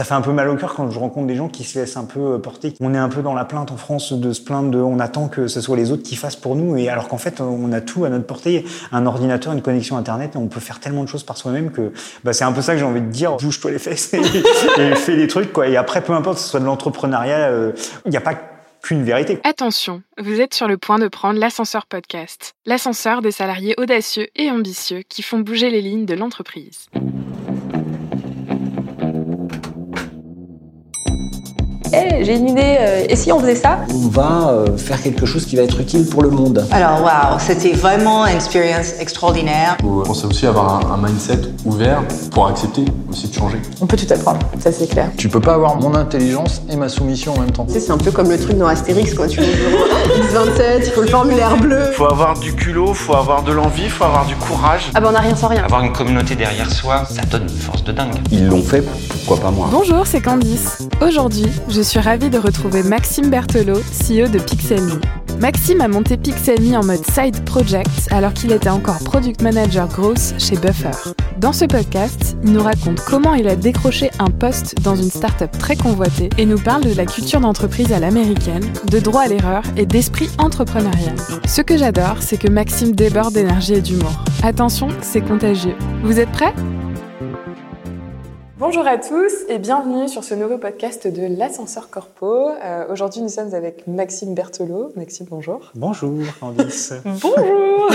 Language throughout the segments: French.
ça fait un peu mal au cœur quand je rencontre des gens qui se laissent un peu porter. On est un peu dans la plainte en France de se plaindre de, on attend que ce soit les autres qui fassent pour nous, et alors qu'en fait, on a tout à notre portée, un ordinateur, une connexion internet, et on peut faire tellement de choses par soi-même que, bah, c'est un peu ça que j'ai envie de dire. Bouge-toi les fesses et, fais des trucs, quoi. Et après, peu importe, que ce soit de l'entrepreneuriat, il n'y a pas qu'une vérité. Attention, vous êtes sur le point de prendre l'ascenseur podcast, l'ascenseur des salariés audacieux et ambitieux qui font bouger les lignes de l'entreprise. Hey, j'ai une idée, euh, et si on faisait ça? On va euh, faire quelque chose qui va être utile pour le monde. Alors, waouh, c'était vraiment une expérience extraordinaire. On pensait aussi avoir un, mindset ouvert pour accepter aussi de changer? On peut tout apprendre, ça c'est clair. Tu peux pas avoir mon intelligence et ma soumission en même temps. Tu sais, c'est un peu comme le truc dans Astérix, quoi. Tu X27, il faut le formulaire bleu. Faut avoir du culot, faut avoir de l'envie, faut avoir du courage. Ah bah on a rien sans rien. Avoir une communauté derrière soi, ça donne une force de dingue. Ils l'ont fait, pourquoi pas moi? Bonjour, c'est Candice. Aujourd'hui, je je suis ravie de retrouver Maxime Berthelot, CEO de Pixelme. Maxime a monté Pixelme en mode side project alors qu'il était encore product manager gross chez Buffer. Dans ce podcast, il nous raconte comment il a décroché un poste dans une startup très convoitée et nous parle de la culture d'entreprise à l'américaine, de droit à l'erreur et d'esprit entrepreneurial. Ce que j'adore, c'est que Maxime déborde d'énergie et d'humour. Attention, c'est contagieux. Vous êtes prêts? Bonjour à tous et bienvenue sur ce nouveau podcast de l'ascenseur corpo. Euh, aujourd'hui, nous sommes avec Maxime Berthelot. Maxime, bonjour. Bonjour, Candice. bonjour.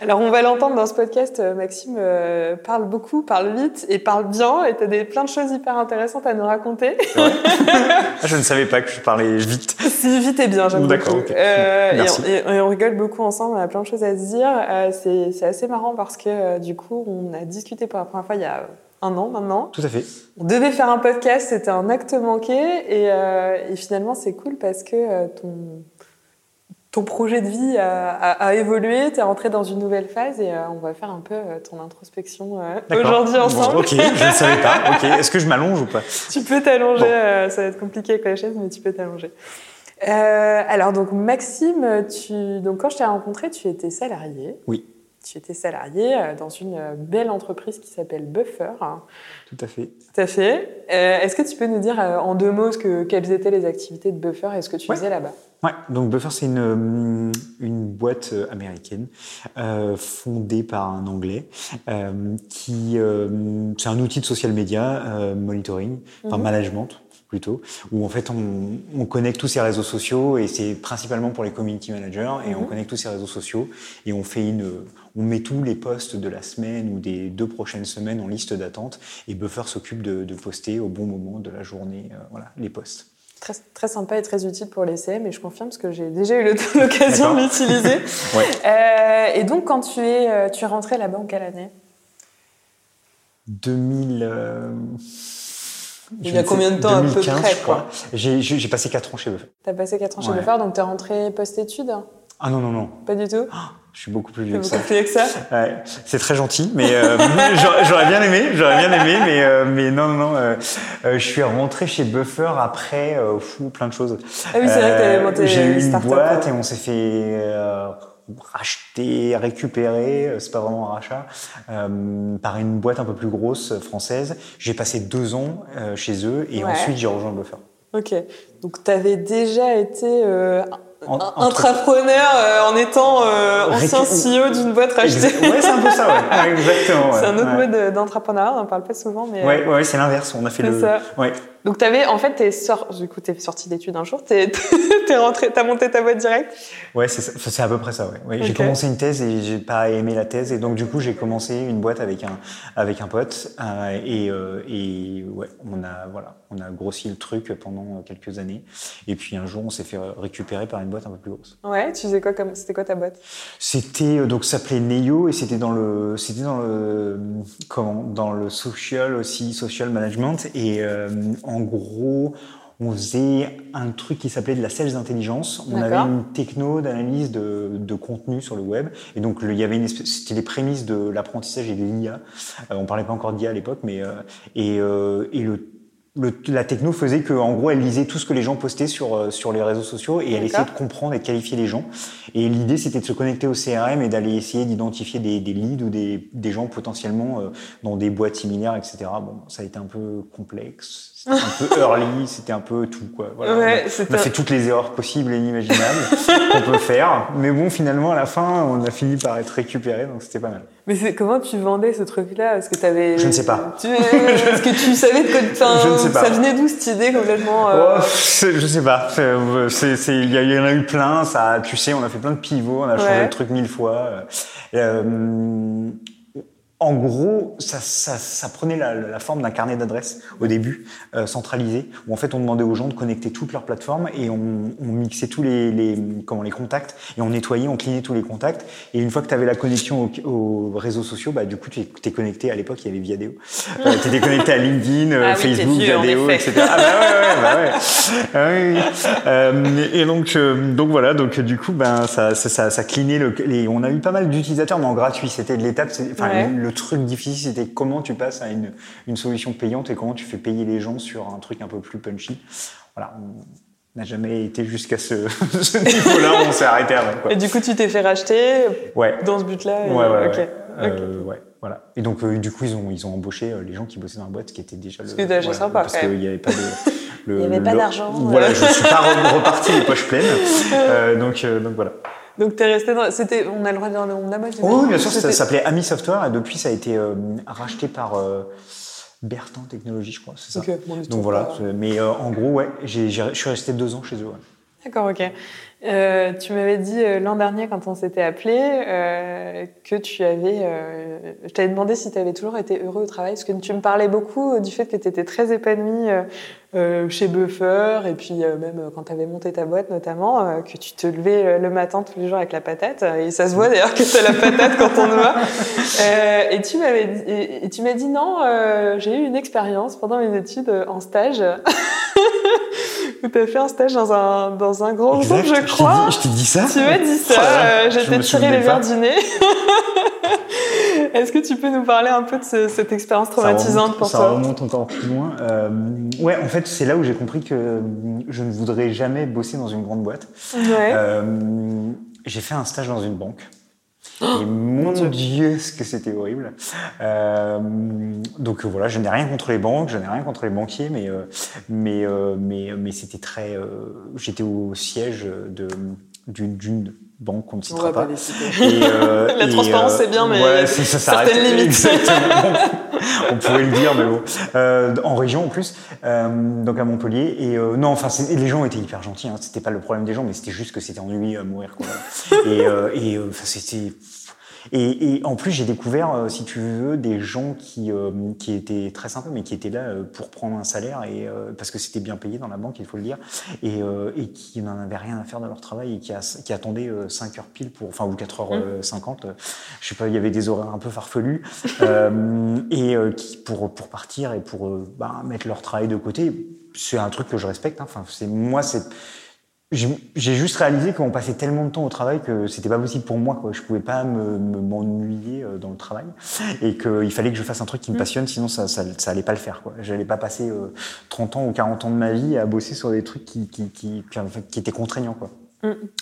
Alors, on va l'entendre dans ce podcast. Euh, Maxime euh, parle beaucoup, parle vite et parle bien. Et tu as plein de choses hyper intéressantes à nous raconter. Ah, je ne savais pas que je parlais vite. Si, vite et bien, j'avoue. D'accord. Merci. Et, et, on rigole beaucoup ensemble. On a plein de choses à se dire. C'est assez marrant parce que du coup, on a discuté pour la première fois il y a un an maintenant. Tout à fait. On devait faire un podcast, c'était un acte manqué et, euh, finalement c'est cool parce que euh, ton, ton projet de vie a, évolué, tu es rentré dans une nouvelle phase et euh, on va faire un peu ton introspection aujourd'hui ensemble. ok, je ne savais pas. Est-ce que je m'allonge ou pas? Tu peux t'allonger, ça va être compliqué avec la chaise mais tu peux t'allonger. alors donc Maxime, tu, donc quand je t'ai rencontré, tu étais salarié. Oui tu étais salarié euh, dans une euh, belle entreprise qui s'appelle Buffer. Tout à fait. Tout à fait. Euh, est-ce que tu peux nous dire en deux mots ce que, quelles étaient les activités de Buffer et ce que tu faisais là-bas? Ouais, donc Buffer, c'est une, une boîte américaine fondée par un Anglais qui c'est un outil de social media monitoring, enfin mhm. management plutôt, où en fait on, on, connecte tous ces réseaux sociaux et c'est principalement pour les community managers et on mhm. connecte tous ces réseaux sociaux et on fait une, on met tous les posts de la semaine ou des deux prochaines semaines en liste d'attente et Buffer s'occupe de, de, poster au bon moment de la journée, euh, voilà, les posts. Très, très, sympa et très utile pour les CM et je confirme parce que j'ai déjà eu l'occasion de l'utiliser. ouais. euh, et donc quand tu es, euh, tu es rentré là-bas en quelle année? 2000. Il y a combien de temps 2015, à peu près je crois. J'ai passé 4 ans chez Buffer. Tu as passé 4 ans chez Buffer, donc tu es rentré post-études? Ah non, non, non. Pas du tout? Ah, Je suis beaucoup plus vieux que ça. Plus que ça ouais, C'est très gentil, mais euh, j'aurais bien aimé, j'aurais bien aimé, mais, euh, mais non, non, non. Euh, je suis rentré chez Buffer après fou, plein de choses. Ah oui, c'est vrai que tu avais monté J'ai eu une boîte et on s'est fait racheter, récupérer, c'est pas vraiment un rachat, par une boîte un peu plus grosse française. J'ai passé deux ans chez eux et ensuite j'ai rejoint Buffer. Ok, donc tu avais déjà été euh, entrepreneur euh, en étant ancien CEO d'une boîte rachetée. Ouais, c'est un peu ça, ouais. exactement. C'est un autre mode d'entrepreneur, on n'en parle pas souvent. Mais, ouais, ouais c'est l'inverse, on a fait le... Ça. Ouais. Donc avais, en fait, t'es sor... du coup, t'es sorti d'études un jour, t'es es rentré, t'as monté ta boîte direct. Ouais, c'est à peu près ça. Ouais. ouais J'ai commencé une thèse et j'ai pas aimé la thèse et donc du coup j'ai commencé une boîte avec un avec un pote euh, et, euh, et ouais, on a voilà, on a grossi le truc pendant quelques années et puis un jour on s'est fait récupérer par une boîte un peu plus grosse. Ouais, tu faisais quoi comme c'était quoi ta boîte? C'était euh, donc ça s'appelait Neo et c'était dans le c'était dans le comment dans le social aussi social management et euh, en gros, on faisait un truc qui s'appelait de la sales intelligence. On avait une techno d'analyse de, contenu sur le web. Et donc, il y avait une c'était les prémices de l'apprentissage et de l'IA. Euh, on parlait pas encore d'IA à l'époque, mais, euh, et, euh, et le le- la techno faisait que, en gros, elle lisait tout ce que les gens postaient sur, euh, sur les réseaux sociaux et elle essayait de comprendre et de qualifier les gens. Et l'idée, c'était de se connecter au CRM et d'aller essayer d'identifier des, des leads ou des, des gens potentiellement euh, dans des boîtes similaires, etc. Bon, ça a été un peu complexe, c'était un peu early, c'était un peu tout, quoi. Voilà. Ouais, On a- on a fait toutes les erreurs possibles et inimaginables qu'on peut faire. Mais bon, finalement, à la fin, on a fini par être récupéré, donc c'était pas mal. Mais comment tu vendais ce truc-là? Est-ce que t'avais Je ne sais pas. Tu... Est-ce que tu savais de quoi enfin, Je ne sais pas. Ça venait d'où cette idée complètement euh, Oh, je sais pas. Euh, Il y, a- il y en a eu plein. Ça, tu sais, on a fait plein de pivots, on a changé Ouais. le truc mille fois. Euh, en gros, ça, ça, ça prenait la, la forme d'un carnet d'adresses au début, euh, centralisé, où en fait on demandait aux gens de connecter toutes leurs plateformes et on, on mixait tous les, les, comment, les contacts et on nettoyait, on clignait tous les contacts. Et une fois que tu avais la connexion aux, aux réseaux sociaux, bah, du coup tu t'es connecté. À l'époque, il y avait Viadeo. Euh, tu étais connecté à LinkedIn, euh, Ah oui, Facebook, vieux, Viadeo, etc. Ah bah ouais, ouais, bah ouais. Ah oui, oui. Euh, et donc, euh, donc voilà, donc du coup, ben ça, ça, ça, ça le, les, on a eu pas mal d'utilisateurs, mais en gratuit. C'était de l'étape, c'est- enfin Ouais. le, le truc difficile, c'était comment tu passes à une, une solution payante et comment tu fais payer les gens sur un truc un peu plus punchy. Voilà, on n'a jamais été jusqu'à ce, ce niveau-là, on s'est arrêté avant. Quoi. Et du coup, tu t'es fait racheter Ouais. dans ce but-là et- Ouais, ouais, ok. ouais. Ok. Euh, ouais, voilà. Et donc, euh, du coup, ils ont, ils ont embauché euh, les gens qui bossaient dans la boîte, qui était déjà qui est déjà sympa, Parce qu'il n'y avait pas de. le- Il y avait pas d'argent, Voilà, je suis pas re- reparti les poches pleines. Euh, donc, euh, donc voilà. Donc t'es resté dans. C'était. On a le droit de dire le nom de la boîte. Oh, oui, bien sûr, ça s'appelait Ami Software et depuis, ça a été euh, racheté par euh, Bertin Technologies, je crois, c'est ça. Bon, Donc voilà. pas- Mais euh, en gros, ouais, je suis resté deux ans chez eux. ouais. D'accord, ok. Euh, tu m'avais dit euh, l'an dernier, quand on s'était appelé, euh, que tu avais. euh, je t'avais demandé si tu avais toujours été heureux au travail, parce que tu me parlais beaucoup du fait que tu étais très épanoui euh, chez Buffer, et puis même quand tu avais monté ta boîte notamment, que tu te levais le matin tous les jours avec la patate, et ça se voit d'ailleurs que as la patate quand on te voit. Et tu m'avais et, tu m'as dit non, j'ai eu une expérience pendant mes études en stage. Où tu as fait un stage dans un, dans un grand groupe, Exact, je crois. dit- Je t'ai dit ça Tu m'as dit ça, Oh là là, euh, je t'ai tiré les verres du nez. Est-ce que tu peux nous parler un peu de ce- cette expérience Ça traumatisante remonte- pour ça toi remonte encore plus loin. Euh, ouais, en fait, c'est là où j'ai compris que je ne voudrais jamais bosser dans une grande boîte. Ouais. Euh, j'ai fait un stage dans une banque. Et mon Dieu, ce que c'était horrible. Euh, donc euh, voilà, je n'ai rien contre les banques, je n'ai rien contre les banquiers, mais euh, mais mais mais c'était très. J'étais au siège de d'une banque qu'on ne citera pas. Et, euh, La transparence, c'est bien, mais il y a ouais, ça certaines limites. On pourrait le dire, mais bon. Euh, en région en plus, euh, donc à Montpellier. Et euh, non, enfin, les gens étaient hyper gentils. Hein. C'était pas le problème des gens, mais c'était juste que c'était ennuyé à mourir. Quoi. et euh, et euh, c'était. Et, et en plus, j'ai découvert, euh, si tu veux, des gens qui, euh, qui étaient très sympas, mais qui étaient là euh, pour prendre un salaire, et, euh, parce que c'était bien payé dans la banque, il faut le dire, et, euh, et qui n'en avaient rien à faire de leur travail et qui, a- qui attendaient euh, 5 heures pile, pour, enfin, ou 4h50. je sais pas, il y avait des horaires un peu farfelus, euh, et euh, qui, pour, pour partir et pour bah, mettre leur travail de côté, c'est un truc que je respecte. hein. Enfin, c'est moi, c'est j'ai juste réalisé qu'on passait tellement de temps au travail que c'était pas possible pour moi. Quoi. Je pouvais pas me me- m'ennuyer euh, dans le travail et qu'il fallait que je fasse un truc qui me passionne, sinon ça, ça, ça allait pas le faire. Quoi. J'allais pas passer euh, 30 ans ou 40 ans de ma vie à bosser sur des trucs qui, qui, qui, qui, qui étaient contraignants. Quoi.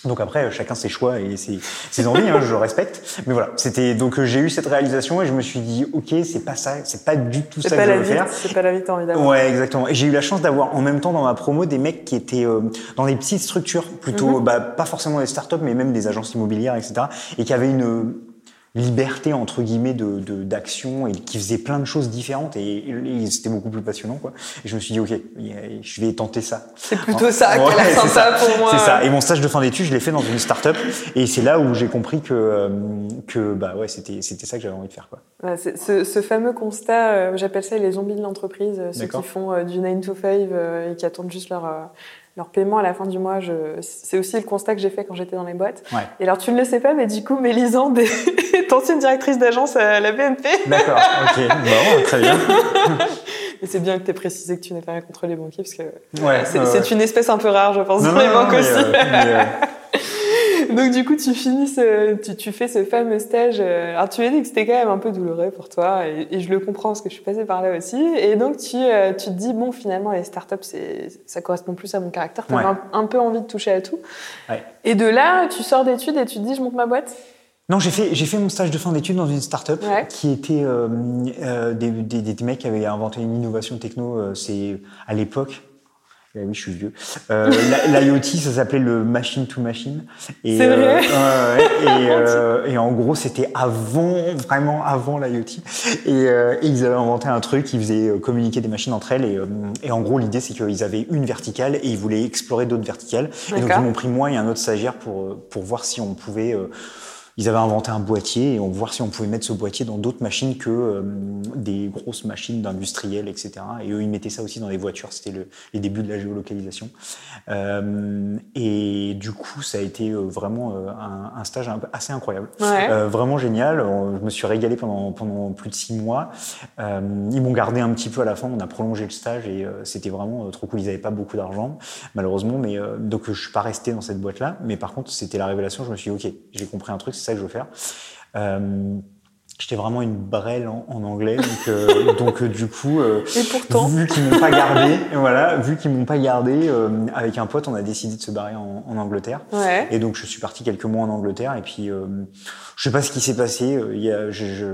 Donc après, chacun ses choix et ses, ses envies, hein, je respecte. Mais voilà, c'était donc euh, j'ai eu cette réalisation et je me suis dit, ok, c'est pas ça, c'est pas du tout ça que je veux faire. c'est pas la vie d'avoir. Ouais, exactement. Et j'ai eu la chance d'avoir en même temps dans ma promo des mecs qui étaient euh, dans des petites structures, plutôt, Mhm. bah, pas forcément des startups, mais même des agences immobilières, etc. Et qui avaient une euh, liberté entre guillemets de d'action et qui faisaient plein de choses différentes et, et c'était beaucoup plus passionnant quoi. Et je me suis dit ok, je vais tenter ça. C'est plutôt ça Ouais, sympa pour moi. C'est ça. Et mon stage de fin d'études, je l'ai fait dans une start-up et c'est là où j'ai compris que euh, que bah ouais, c'était c'était ça que j'avais envie de faire quoi. Ouais, ce, ce fameux constat, euh, j'appelle ça les zombies de l'entreprise, euh, ceux qui font euh, du 9 to 5 euh, et qui attendent juste leur, leur paiement à la fin du mois. Je... C'est aussi le constat que j'ai fait quand j'étais dans les boîtes. Ouais. Et alors, tu ne le sais pas, mais du coup, Mélisande est ancienne directrice d'agence à la BNP. D'accord. Ok. Bon, très bien. Et c'est bien que tu aies précisé que tu n'es pas rien contre les banquiers, parce que Ouais, c'est ouais. une espèce un peu rare, je pense, Non, dans les non, non, banques mais, aussi. euh, mais, euh, Donc du coup, tu finis, ce, tu, tu, fais ce fameux stage. Euh, alors tu m'as dit que c'était quand même un peu douloureux pour toi, et, et, je le comprends parce que je suis passée par là aussi. Et donc tu, euh, tu te dis bon, finalement, les startups, c'est, ça correspond plus à mon caractère. Tu as un, un, peu envie de toucher à tout. Ouais. Et de là, tu sors d'études et tu te dis je monte ma boîte? Non, j'ai fait, j'ai fait mon stage de fin d'études dans une start-up ouais. qui était euh, euh, des, des, des, mecs qui avaient inventé une innovation techno. Euh, c'est à l'époque. Eh oui, je suis vieux. Euh, L'IoT, ça s'appelait le machine to machine. C'est vrai. Euh, et, et, en gros, c'était avant, vraiment avant l'IoT. Et, et, ils avaient inventé un truc qui faisait communiquer des machines entre elles. Et, et en gros, l'idée, c'est qu'ils avaient une verticale et ils voulaient explorer d'autres verticales. Et donc, ils m'ont pris moi et un autre stagiaire pour pour voir si on pouvait ils avaient inventé un boîtier et on voir si on pouvait mettre ce boîtier dans d'autres machines que euh, des grosses machines d'industriels, etc. Et eux, ils mettaient ça aussi dans les voitures. C'était le, les débuts de la géolocalisation. Euh, et du coup, ça a été euh, vraiment un, un stage assez incroyable. Ouais. Euh, vraiment génial. Je me suis régalé pendant, pendant plus de six mois. Ils m'ont gardé un petit peu à la fin. On a prolongé le stage et c'était vraiment trop cool. Ils n'avaient pas beaucoup d'argent, malheureusement. Mais donc, je suis pas resté dans cette boîte-là. Mais par contre, c'était la révélation. Je me suis dit, OK, j'ai compris un truc c'est ça que je veux faire. Euh, J'étais vraiment une brêle en, en anglais, donc, euh, donc euh, du coup, Et pourtant. vu qu'ils m'ont pas gardé, voilà, vu qu'ils m'ont pas gardé, avec un pote, on a décidé de se barrer en, en Angleterre. Ouais. Et donc je suis parti quelques mois en Angleterre, et puis je sais pas ce qui s'est passé. Il y a, je, je,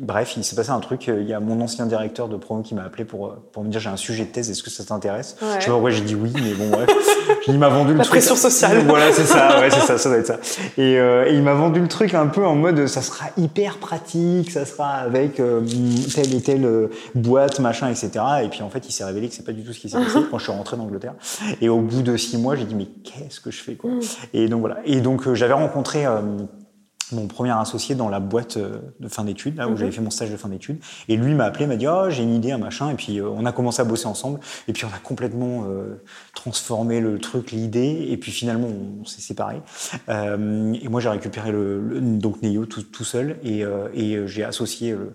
Bref, il s'est passé un truc. Il y a mon ancien directeur de promo qui m'a appelé pour, pour me dire j'ai un sujet de thèse, est-ce que ça t'intéresse? Ouais. Je sais pas pourquoi j'ai dit oui, mais bon, bref. il m'a vendu le La truc. pression sociale. Voilà, c'est ça, ouais, c'est ça, ça doit être ça. Et, euh, et il m'a vendu le truc un peu en mode ça sera hyper pratique, ça sera avec euh, telle et telle euh, boîte, machin, etc. Et puis en fait, il s'est révélé que c'est pas du tout ce qui s'est passé quand je suis rentré d'Angleterre. Et au bout de six mois, j'ai dit mais qu'est-ce que je fais quoi? Et donc voilà. Et donc euh, j'avais rencontré mon premier associé dans la boîte de fin d'études, là où Mhm. j'avais fait mon stage de fin d'études. Et lui m'a appelé, m'a dit oh j'ai une idée, un machin. Et puis euh, on a commencé à bosser ensemble. Et puis on a complètement euh, transformé le truc, l'idée. Et puis finalement on, on s'est séparés. Euh, et moi j'ai récupéré le, le, donc Neo tout, tout seul et, euh, et j'ai associé le,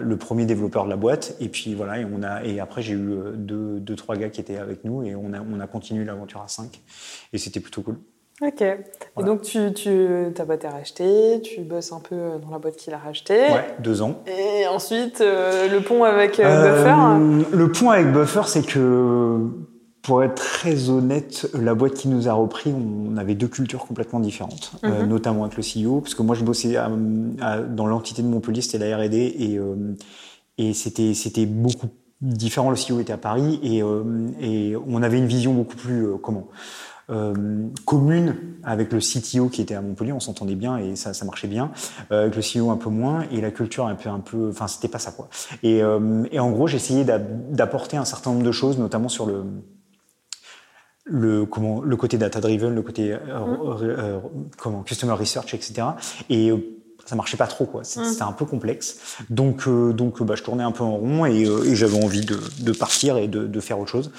le, premier développeur de la boîte. Et puis voilà. Et on a et après j'ai eu deux, deux trois gars qui étaient avec nous et on a on a continué l'aventure à cinq. Et c'était plutôt cool. Ok. Et donc, tu, tu, ta boîte est rachetée, tu bosses un peu dans la boîte qui l'a rachetée. Ouais, deux ans. Et ensuite, euh, le pont avec euh, Buffer Le pont avec Buffer, c'est que, pour être très honnête, la boîte qui nous a repris, on avait deux cultures complètement différentes, Mhm. mm -hmm. euh, notamment avec le CEO, parce que moi, je bossais à, à, dans l'entité de Montpellier, c'était la R&D, et, euh, et c'était c'était beaucoup différent. Le CEO était à Paris, et, euh, et on avait une vision beaucoup plus, euh, comment? Euh, commune avec le CTO qui était à Montpellier, on s'entendait bien et ça, ça marchait bien. Euh, avec le CEO un peu moins et la culture un peu, un peu, enfin c'était pas ça quoi. Et, euh, et en gros, j'essayais d'apporter un certain nombre de choses, notamment sur le le comment le côté data driven, le côté mmh. comment customer research, etc. Et ça marchait pas trop quoi. C'était mmh. un peu complexe. Donc euh, donc bah, je tournais un peu en rond et, euh, et j'avais envie de, de, partir et de, de, faire autre chose.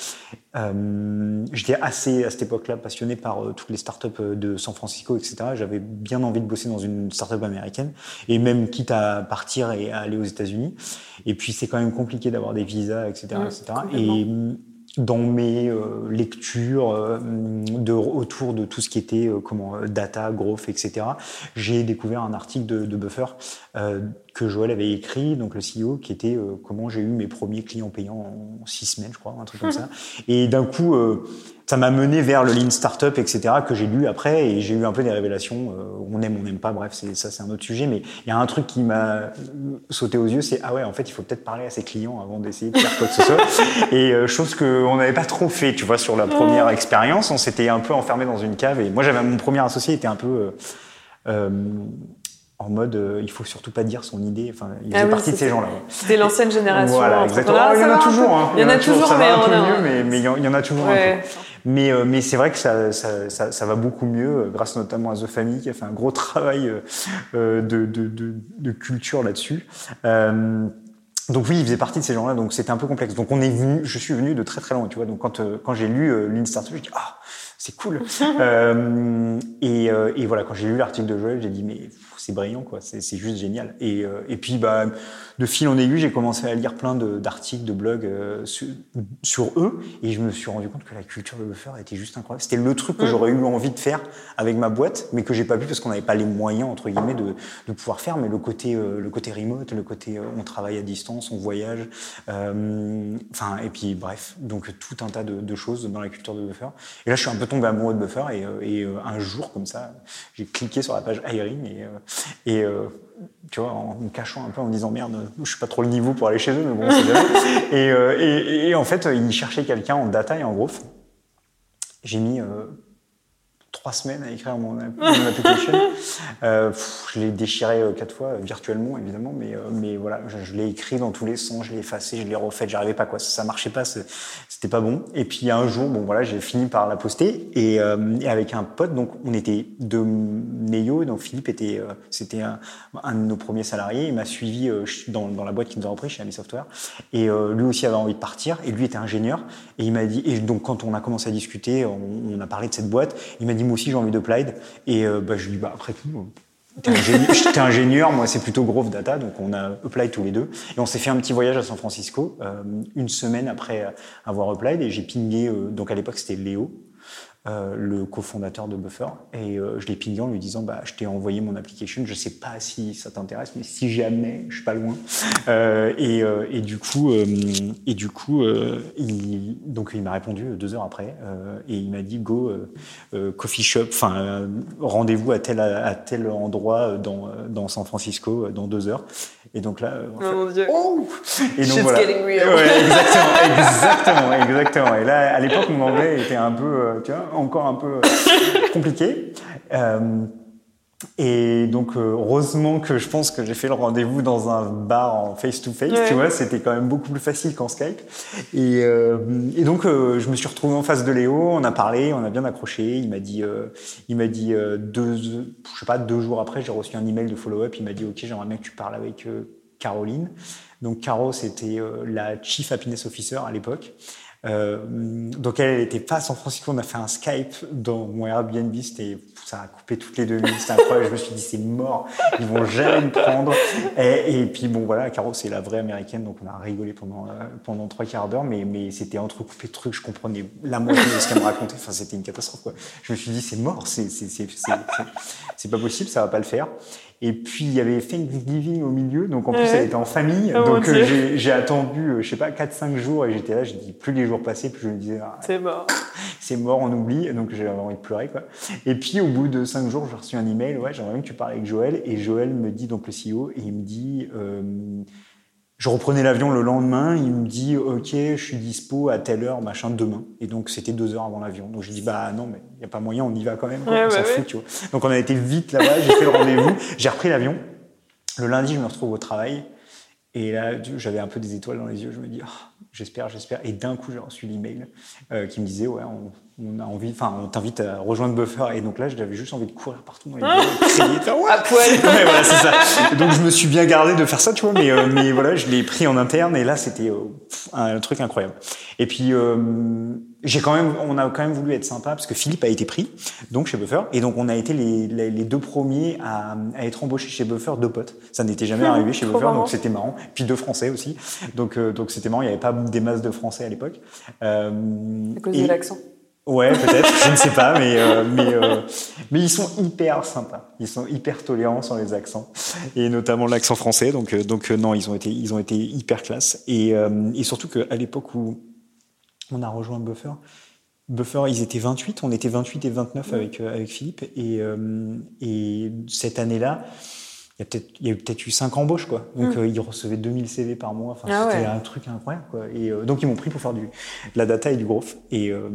Euh, j'étais assez à cette époque-là passionné par toutes les startups de San Francisco etc j'avais bien envie de bosser dans une startup américaine et même quitte à partir et à aller aux États-Unis. Et puis c'est quand même compliqué d'avoir des visas etc mmh, etc et dans mes euh, lectures euh, autour de tout ce qui était euh, comment data, growth, etc. J'ai découvert un article de Buffer que Joël avait écrit, donc le CEO, qui était comment j'ai eu mes premiers clients payants en six semaines, je crois, un truc comme ça. Et d'un coup, ça m'a mené vers le Lean Startup, etc., que j'ai lu après, et j'ai eu un peu des révélations. on aime, on n'aime pas, bref, c'est ça, c'est un autre sujet. Mais il y a un truc qui m'a sauté aux yeux, c'est ah ouais, en fait, il faut peut-être parler à ses clients avant d'essayer de faire quoi que ce soit. Et euh, chose que on n'avait pas trop fait, tu vois, sur la première expérience, on s'était un peu enfermé dans une cave. Et moi, j'avais mon premier associé était un peu euh, euh, en mode euh, il faut surtout pas dire son idée enfin il faisait ah oui, partie de ces gens là c'était l'ancienne génération voilà exactement oh, il y en a toujours hein. il y en a toujours mais a... mieux mais, mais il y en a toujours ouais. un peu mais euh, mais c'est vrai que ça, ça, ça, ça va beaucoup mieux grâce notamment à The Family qui a fait un gros travail euh, de, de, de, de culture là-dessus euh, donc oui, il faisait partie de ces gens-là, donc c'était un peu complexe. Donc on est venu, je suis venu de très très loin, tu vois. Donc quand euh, quand j'ai lu euh, Lean Startup, j'ai dit ah c'est cool. euh, et, euh, et, voilà, quand j'ai lu l'article de Joël, j'ai dit mais c'est brillant, quoi. C'est juste génial. Et, euh, et puis, bah, de fil en aiguille, j'ai commencé à lire plein d'articles, de, blogs euh, sur, sur eux, et je me suis rendu compte que la culture de buffer était juste incroyable. C'était le truc que j'aurais eu envie de faire avec ma boîte, mais que j'ai pas pu parce qu'on n'avait pas les moyens entre guillemets de, de pouvoir faire. Mais le côté, euh, le côté remote, le côté euh, on travaille à distance, on voyage, euh, enfin, et puis bref, donc tout un tas de, de choses dans la culture de buffer. Et là, je suis un peu tombé amoureux de buffer, et, euh, et euh, un jour comme ça, j'ai cliqué sur la page hiring et, et euh, tu vois, en me cachant un peu, en me disant merde, je suis pas trop le niveau pour aller chez eux, mais bon, c'est jamais. et, euh, et, et en fait, ils cherchaient quelqu'un en data et en growth. J'ai mis euh, trois semaines à écrire mon, mon application. Euh, pff, je l'ai déchiré euh, quatre fois, euh, virtuellement évidemment, mais, euh, mais voilà, je, je l'ai écrit dans tous les sens, je l'ai effacé, je l'ai refait, j'arrivais pas quoi, ça, marchait pas, c'était pas bon. Et puis un jour, bon voilà, j'ai fini par la poster et, euh, et avec un pote, donc on était deux Neo, donc Philippe était, euh, c'était un, un de nos premiers salariés, il m'a suivi dans, dans la boîte qui nous a repris chez Ami Software et lui aussi avait envie de partir et lui était ingénieur et il m'a dit et donc quand on a commencé à discuter, on, on a parlé de cette boîte, il m'a dit moi aussi j'ai envie de Plaid et euh, bah, je lui dis bah après tout euh, T'es ingénieur, moi c'est plutôt Growth Data, donc on a applied tous les deux. Et on s'est fait un petit voyage à San Francisco, euh, une semaine après avoir applied, et j'ai pingé, donc à l'époque c'était Léo, euh, le cofondateur de Buffer, et euh, je l'ai pingé en lui disant bah, Je t'ai envoyé mon application, je sais pas si ça t'intéresse, mais si jamais, je suis pas loin. Euh, et, euh, et du coup, euh, et du coup il, donc il m'a répondu deux heures après, et il m'a dit Go, coffee shop, enfin, rendez-vous à tel, à tel endroit dans, dans San Francisco dans deux heures. Et donc là, euh, on Oh fait, mon dieu. Oh et donc Shit's voilà. getting real. Ouais, exactement, exactement, exactement. Et là, à l'époque, mon anglais était un peu, euh, tu vois, encore un peu euh, compliqué. Euh, et donc, euh, heureusement que je pense que j'ai fait le rendez-vous dans un bar en face-to-face, Ouais. tu vois, c'était quand même beaucoup plus facile qu'en Skype. Et, euh, et donc, euh, je me suis retrouvé en face de Léo, on a parlé, on a bien accroché. Il m'a dit, euh, il m'a dit euh, deux, je sais pas, deux jours après, j'ai reçu un email de follow-up. Il m'a dit, ok, j'aimerais bien que tu parles avec euh, Caroline. Donc, Caro, c'était euh, la Chief Happiness Officer à l'époque. Euh, donc elle n'était pas à San Francisco, on a fait un Skype dans mon Airbnb, c'était ça a coupé toutes les deux minutes, c'était incroyable. Je me suis dit c'est mort, ils vont jamais me prendre. Et, et puis bon voilà, Caro c'est la vraie américaine, donc on a rigolé pendant euh, pendant trois quarts d'heure, mais mais c'était entrecoupé de trucs, je comprenais la moitié de ce qu'elle me racontait. Enfin c'était une catastrophe quoi. Je me suis dit c'est mort, c'est c'est c'est c'est c'est- c'est pas possible, ça va pas le faire. Et puis il y avait Thanksgiving au milieu, donc en plus elle était en famille, Oh donc euh, j'ai attendu, euh, je sais pas, 4-5 jours et j'étais là, j'ai dit plus les jours passaient, plus je me disais ah, C'est mort. c'est mort, on oublie, donc j'avais envie de pleurer quoi. Et puis au bout de 5 jours, j'ai reçu un email, ouais, j'aimerais bien que tu parles avec Joël, et Joël me dit, donc le CEO, et il me dit, euh, je reprenais l'avion le lendemain, il me dit, ok, je suis dispo à telle heure, machin, demain. Et donc c'était deux heures avant l'avion. Donc j'ai dit, bah non, mais il n'y a pas moyen, on y va quand même, quoi, Ouais, on ouais, s'en ouais. fout, tu vois. Donc on a été vite là-bas, j'ai fait le rendez-vous, j'ai repris l'avion. Le lundi, je me retrouve au travail. Et là, j'avais un peu des étoiles dans les yeux. Je me dis, Ah, j'espère, j'espère. Et d'un coup, j'ai reçu l'email euh, qui me disait, ouais, on, on a envie, enfin, on t'invite à rejoindre Buffer. Et donc là, j'avais juste envie de courir partout dans les bureaux, et crier, ouais. À poil. Ouais, voilà, c'est ça. Et donc, je me suis bien gardé de faire ça, tu vois. Mais, euh, mais voilà, je l'ai pris en interne. Et là, c'était euh, un truc incroyable. Et puis, euh, j'ai quand même, on a quand même voulu être sympa parce que Philippe a été pris, donc chez Buffer, et donc on a été les, les, les deux premiers à, à être embauchés chez Buffer, deux potes. Ça n'était jamais Ah, arrivé chez Buffer, marrant. donc c'était marrant. Puis deux Français aussi, donc donc c'était marrant. Il n'y avait pas des masses de Français à l'époque. À cause et- de l'accent. Ouais, peut-être, je ne sais pas, mais euh, mais euh, mais ils sont hyper sympas. Ils sont hyper tolérants sur les accents et notamment l'accent français. Donc euh, donc non, ils ont été ils ont été hyper classe et euh, et surtout qu'à l'époque où on a rejoint Buffer, Buffer, ils étaient 28, on était 28 et 29 avec euh, avec Philippe et et cette année-là. Il y a peut-être, il y a eu peut-être eu cinq embauches, quoi. Donc, Mm. euh, ils recevaient 2000 CV par mois. Enfin, Ah c'était ouais. un truc incroyable, quoi. Et euh, donc, ils m'ont pris pour faire du, de la data et du growth. Et, euh,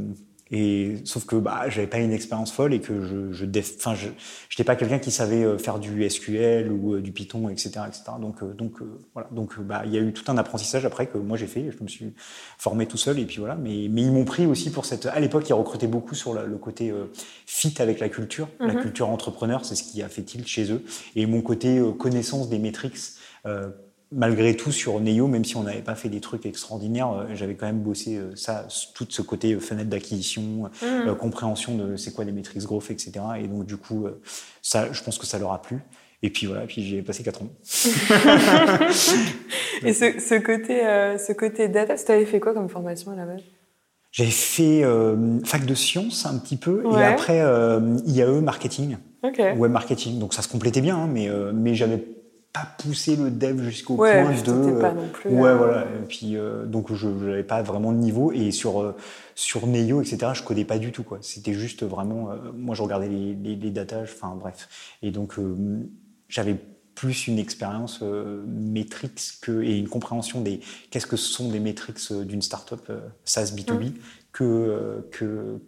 et sauf que bah, j'avais pas une expérience folle et que je, je enfin, je, j'étais pas quelqu'un qui savait euh, faire du SQL ou euh, du Python, etc., etc. Donc, euh, donc voilà. Donc, bah, il y a eu tout un apprentissage après que moi j'ai fait. Je me suis formé tout seul et puis voilà. Mais, mais ils m'ont pris aussi pour cette. À l'époque, ils recrutaient beaucoup sur la- le côté euh, fit avec la culture, la Mhm. culture entrepreneur, c'est ce qui a fait tilt chez eux. Et mon côté euh, connaissance des métriques. euh, malgré tout sur Neo, même si on n'avait pas fait des trucs extraordinaires, euh, j'avais quand même bossé euh, ça, tout ce côté euh, fenêtre d'acquisition, Mhm. compréhension de c'est quoi les métriques growth, etc. Et donc du coup, ça, je pense que ça leur a plu. Et puis voilà, puis j'ai passé 4 ans. Et ce, ce côté, euh, ce côté data, tu avais fait quoi comme formation à la base? J'ai fait euh, fac de sciences un petit peu et après euh, IAE marketing, web marketing. Donc ça se complétait bien, hein, mais, mais j'avais pas poussé le dev jusqu'au Ouais, point de. pas non plus, Ouais, euh, voilà. Et puis euh, donc je n'avais pas vraiment de niveau et sur euh, sur Neo etc. Je codais pas du tout quoi. C'était juste vraiment. moi je regardais les les, les datas, enfin bref. Et donc j'avais plus une expérience métriques que, et une compréhension des qu'est-ce que ce sont des métriques euh, d'une startup SaaS B2B que, euh, que,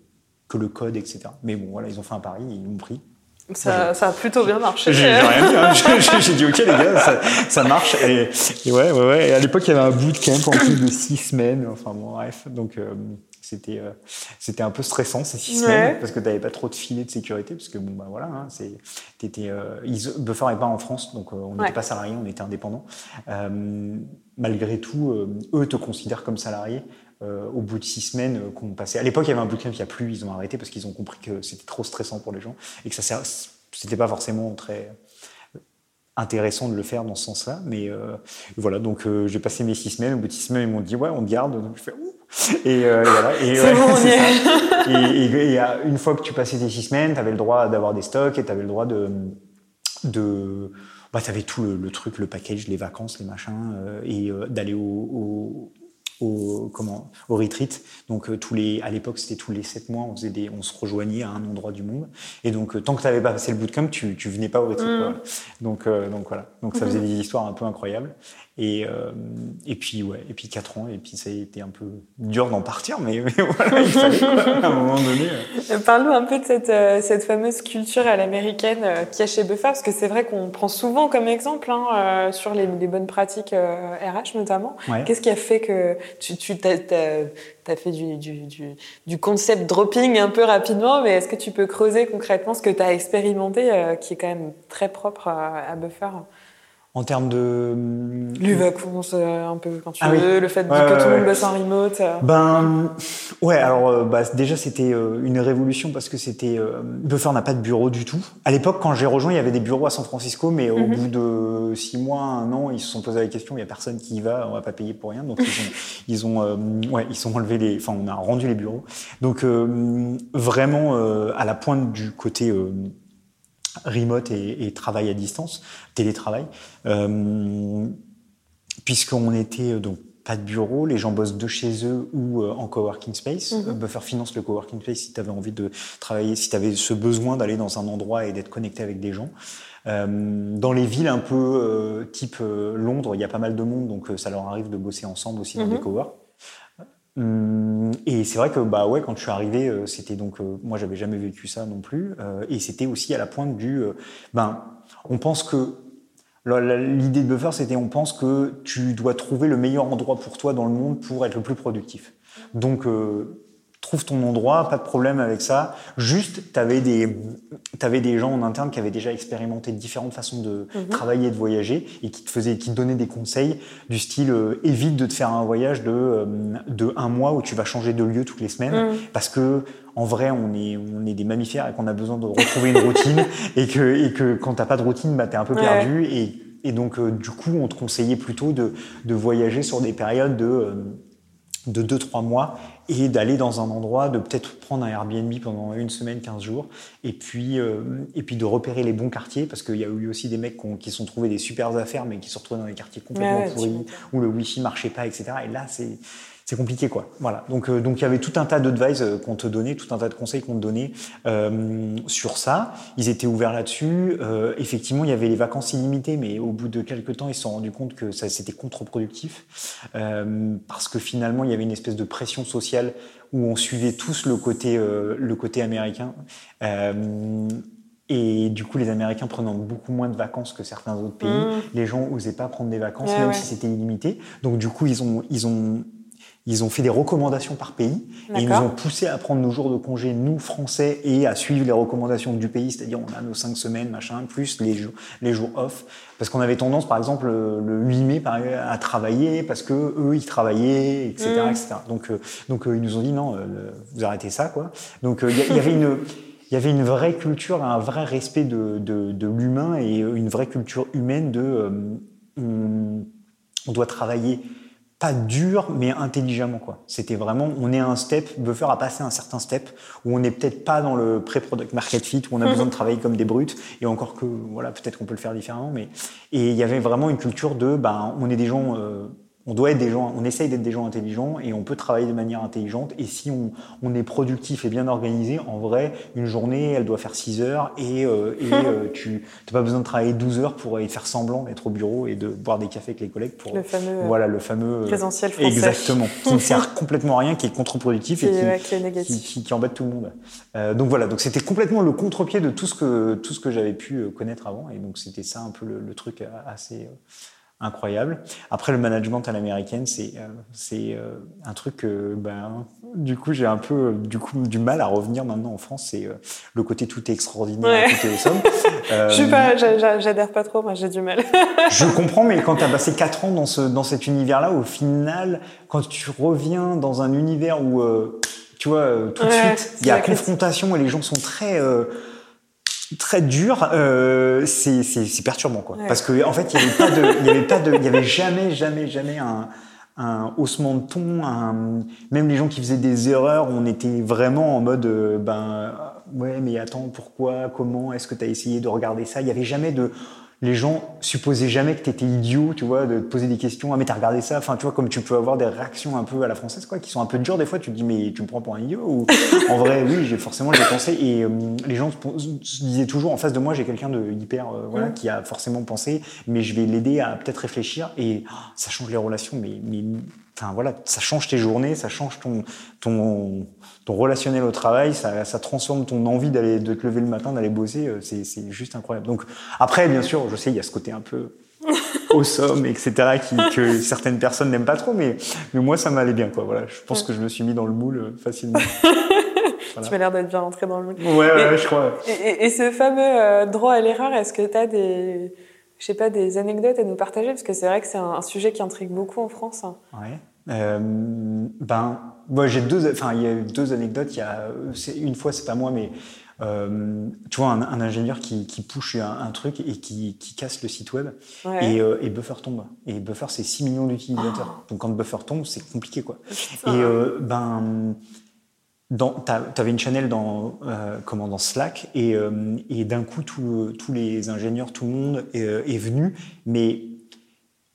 que le code, etc. Mais bon, voilà, ils ont fait un pari, ils l'ont pris. Ça, ça a plutôt bien marché. J'ai rien dit, hein. J'ai- dit ok les gars, ça, ça marche. Et, et ouais, ouais, ouais. Et à l'époque, il y avait un bootcamp en plus de six semaines. Enfin bon, bref. Donc euh, c'était euh, c'était un peu stressant ces six Ouais. semaines parce que tu n'avais pas trop de filet de sécurité parce que bon bah voilà, hein, c'est t'étais euh, ils- Buffer n'est pas en France, donc euh, on n'était Ouais. pas salarié, on était indépendant. Euh, malgré tout, euh, eux te considèrent comme salarié. Euh, au bout de six semaines euh, qu'on passait. À l'époque, il y avait un bootcamp, il n'y a plus, ils ont arrêté parce qu'ils ont compris que c'était trop stressant pour les gens et que ça c'était pas forcément très intéressant de le faire dans ce sens-là. Mais euh, voilà, donc euh, j'ai passé mes six semaines. Au bout de six semaines, ils m'ont dit ouais, on te garde. Donc je fais ouh. Et, euh, et voilà. Et, C'est ouais, bon, on y c'est est. ça. Et, et- et, une fois que tu passais tes six semaines, tu avais le droit d'avoir des stocks et tu avais le droit de. de bah, tu avais tout le, le truc, le package, les vacances, les machins, et d'aller au, au, au- comment, au retreat. Donc, euh, tous les, à l'époque, c'était tous les sept mois, on, faisait des, on se rejoignait à un endroit du monde. Et donc, euh, tant que tu n'avais pas passé le bootcamp, tu, tu venais pas au retreat. Mm. Donc, euh, donc voilà. Donc, ça faisait des histoires un peu incroyables. Et, euh, et puis, ouais, et puis quatre ans, et puis ça a été un peu dur d'en partir, mais, mais voilà, il fallait, quoi, à un moment donné. euh. Parle-nous un peu de cette, cette fameuse culture à l'américaine y a chez parce que c'est vrai qu'on prend souvent comme exemple hein, sur les, les bonnes pratiques RH notamment. Ouais. Qu'est-ce qui a fait que tu, t'as fait du concept dropping un peu rapidement, mais est-ce que tu peux creuser concrètement ce que tu as expérimenté, euh, qui est quand même très propre à, à Buffer? En termes de. Les vacances, euh, un peu quand tu Ah oui. veux, le fait Ouais, que ouais, tout le monde bosse en remote. Ben ouais, alors euh, bah, déjà c'était euh, une révolution parce que c'était Buffer n'a pas de bureau du tout. À l'époque, quand j'ai rejoint, il y avait des bureaux à San Francisco, mais au Mhm. bout de six mois, un an, ils se sont posé la question il y a personne qui y va, on va pas payer pour rien, donc ils ont ils ont euh, ouais ils ont enlevé les, enfin on a rendu les bureaux. Donc euh, vraiment euh, à la pointe du côté remote et, et travail à distance, télétravail, euh, puisqu'on était euh, donc pas de bureau, les gens bossent de chez eux ou euh, en coworking space. Mhm. Buffer finance le coworking space si tu avais envie de travailler, si tu avais ce besoin d'aller dans un endroit et d'être connecté avec des gens. Euh, dans les villes un peu euh, type Londres, il y a pas mal de monde, donc ça leur arrive de bosser ensemble aussi dans Mhm. des coworks. Hum, Et c'est vrai que bah ouais, quand je suis arrivé, euh, c'était donc euh, moi j'avais jamais vécu ça non plus, euh, et c'était aussi à la pointe du ben on pense que l'idée de Buffer c'était on pense que tu dois trouver le meilleur endroit pour toi dans le monde pour être le plus productif. Donc trouve ton endroit, pas de problème avec ça. Juste, tu avais des, t'avais des gens en interne qui avaient déjà expérimenté différentes façons de Mhm. travailler et de voyager et qui te faisaient, qui te donnaient des conseils du style euh, évite de te faire un voyage de, euh, de un mois où tu vas changer de lieu toutes les semaines Mhm. parce que en vrai, on est, on est des mammifères et qu'on a besoin de retrouver une routine et que, et que quand t'as pas de routine, bah, t'es un peu Ouais. perdu et, et donc, euh, du coup, on te conseillait plutôt de, de voyager sur des périodes de, de 2-3 mois et d'aller dans un endroit, de peut-être prendre un Airbnb pendant une semaine, 15 jours, et puis, euh, et puis de repérer les bons quartiers, parce qu'il y a eu aussi des mecs qui ont- qui se sont trouvés des super affaires, mais qui se sont retrouvés dans des quartiers complètement ouais, pourris, où le wifi marchait pas, etc. Et là, c'est c'est compliqué, quoi. Voilà. Donc, euh, donc il y avait tout un tas d'advice euh, qu'on te donnait, tout un tas de conseils qu'on te donnait euh, sur ça. Ils étaient ouverts là-dessus. Euh, effectivement, il y avait les vacances illimitées, mais au bout de quelques temps, ils se sont rendus compte que ça c'était contre-productif parce que finalement, il y avait une espèce de pression sociale où on suivait tous le côté le côté américain. Et du coup, les Américains prenant beaucoup moins de vacances que certains autres pays, Mm. les gens osaient pas prendre des vacances, Ouais, même ouais. si c'était illimité. Donc, du coup, ils ont, ils ont, ils ont fait des recommandations par pays et ils nous ont poussé à prendre nos jours de congé, nous, Français, et à suivre les recommandations du pays, c'est-à-dire on a nos cinq semaines, machin, plus les jours, les jours off. Parce qu'on avait tendance, par exemple, le, le 8 mai par exemple, à travailler parce que eux, ils travaillaient, etc. Mm. etc. Donc, euh, donc euh, ils nous ont dit non, euh, vous arrêtez ça, quoi. Donc, il y, avait une il y avait une vraie culture, un vrai respect de, de, de l'humain et une vraie culture humaine de euh, on, on doit travailler pas dur, mais intelligemment. quoi. C'était vraiment, on est à un step, Buffer a passé un certain step, où on n'est peut-être pas dans le pré-product market fit, où on a besoin de travailler comme des brutes, et encore que, voilà, peut-être qu'on peut le faire différemment, mais... Et il y avait vraiment une culture de, ben, on est des gens... Euh, on doit être des gens, on essaye d'être des gens intelligents et on peut travailler de manière intelligente. Et si on, on est productif et bien organisé, en vrai, une journée, elle doit faire 6 heures et, euh, et euh, tu n'as pas besoin de travailler 12 heures pour faire semblant d'être au bureau et de boire des cafés avec les collègues pour Le fameux, voilà le fameux présentiel français. exactement qui ne sert complètement à rien, qui est contre-productif et qui, ouais, qui est négatif. qui, qui- qui embête tout le monde. Euh, donc voilà, donc c'était complètement le contre-pied de tout ce que tout ce que j'avais pu euh, connaître avant et donc c'était ça un peu le, le truc euh, assez euh, incroyable. Après le management à l'américaine, c'est euh, c'est euh, un truc que ben du coup j'ai un peu euh, du coup du mal à revenir maintenant en France. C'est euh, le côté tout est extraordinaire, Ouais. tout est awesome. Euh, Je j'adhère pas trop, moi j'ai du mal. je comprends, mais quand tu as passé 4 ans dans, ce, dans cet univers-là, au final, quand tu reviens dans un univers où, euh, tu vois, tout de Ouais, suite, il y a confrontation et les gens sont très... très durs, euh, c'est c'est- c'est perturbant quoi. Ouais. Parce que en fait, il y avait pas de, il y avait pas de, il y avait jamais, jamais, jamais un, un haussement de ton. Un, même les gens qui faisaient des erreurs, on était vraiment en mode, euh, ben ouais, mais attends, pourquoi, comment, est-ce que tu as essayé de regarder ça? Il y avait jamais de les gens supposaient jamais que tu étais idiot, tu vois, de te poser des questions. Ah, mais t'as regardé ça? Enfin, tu vois, comme tu peux avoir des réactions un peu à la française, quoi, qui sont un peu dures des fois. Tu te dis, mais tu me prends pour un idiot? Ou en vrai, oui, j'ai forcément j'ai pensé. Et euh, les gens se, disaient toujours, en face de moi, j'ai quelqu'un de hyper, euh, voilà, Mm. qui a forcément pensé, mais je vais l'aider à peut-être réfléchir. Et oh, ça change les relations, mais, mais Enfin voilà, ça change tes journées, ça change ton ton ton relationnel au travail, ça, ça transforme ton envie d'aller de te lever le matin, d'aller bosser, euh, c'est c'est juste incroyable. Donc après, bien sûr, je sais, il y a ce côté un peu awesome, etc., qui, que certaines personnes n'aiment pas trop, mais mais moi ça m'allait bien quoi. Voilà, je pense que je me suis mis dans le moule euh, facilement. Tu m'as l'air d'être bien rentré dans le moule. Ouais, ouais, Et- je crois. Et, et- et ce fameux euh, droit à l'erreur, est-ce que tu as des, je sais pas, des anecdotes à nous partager? Parce que c'est vrai que c'est un, un sujet qui intrigue beaucoup en France. Ouais. Euh, ben, moi j'ai deux, enfin il y a eu deux anecdotes. Il y a, une fois c'est pas moi, mais euh, tu vois un, un ingénieur qui, qui push un, un truc et qui, qui casse le site web Ouais. et, euh, et Buffer tombe. Et Buffer c'est 6 millions d'utilisateurs. Donc quand Buffer tombe, c'est compliqué quoi. Putain. Et ben, t'as- t'avais une channel dans, euh, comment, dans Slack et, euh, et d'un coup tout- tous les ingénieurs, tout le monde est, est venu, mais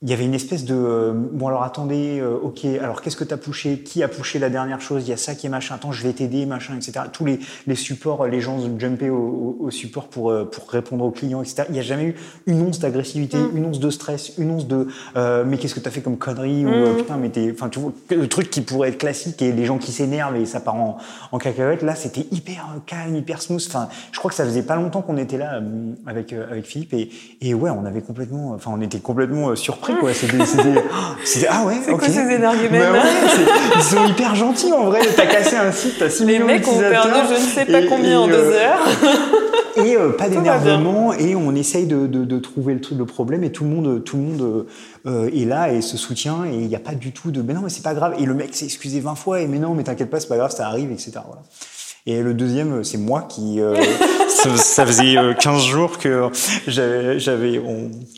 il y avait une espèce de euh, bon alors attendez euh, ok alors qu'est-ce que t'as poussé? Qui a poussé la dernière chose? Il y a ça qui est machin. Attends je vais t'aider machin etc tous les, les supports les gens jumpaient au, au, support pour euh, pour répondre aux clients etc il y a jamais eu une once d'agressivité Mm. une once de stress une once de mais qu'est-ce que t'as fait comme connerie? Ou Mm. putain mais t'es enfin tu vois le truc qui pourrait être classique et les gens qui s'énervent et ça part en, en cacahuète là c'était hyper calme hyper smooth. Enfin je crois que ça faisait pas longtemps qu'on était là avec avec Philippe et et ouais on avait complètement enfin on était complètement c'était c'était c'était ah ouais C'est quoi ces énergumènes Bah ouais, c'est- ils sont hyper gentils en vrai. T'as cassé un site t'as 6 Les millions mecs ont perdu je ne sais pas et- combien et, en deux euh, heures. et euh, pas d'énervement et on essaye de, de, de trouver le truc le problème et tout le monde tout le monde euh, est là et se soutient et il n'y a pas du tout de mais non mais c'est pas grave. Et le mec s'est excusé 20 fois et mais non mais t'inquiète pas c'est pas grave ça arrive etc voilà et le deuxième, c'est moi qui. euh, ça, faisait euh, 15 jours que j'avais,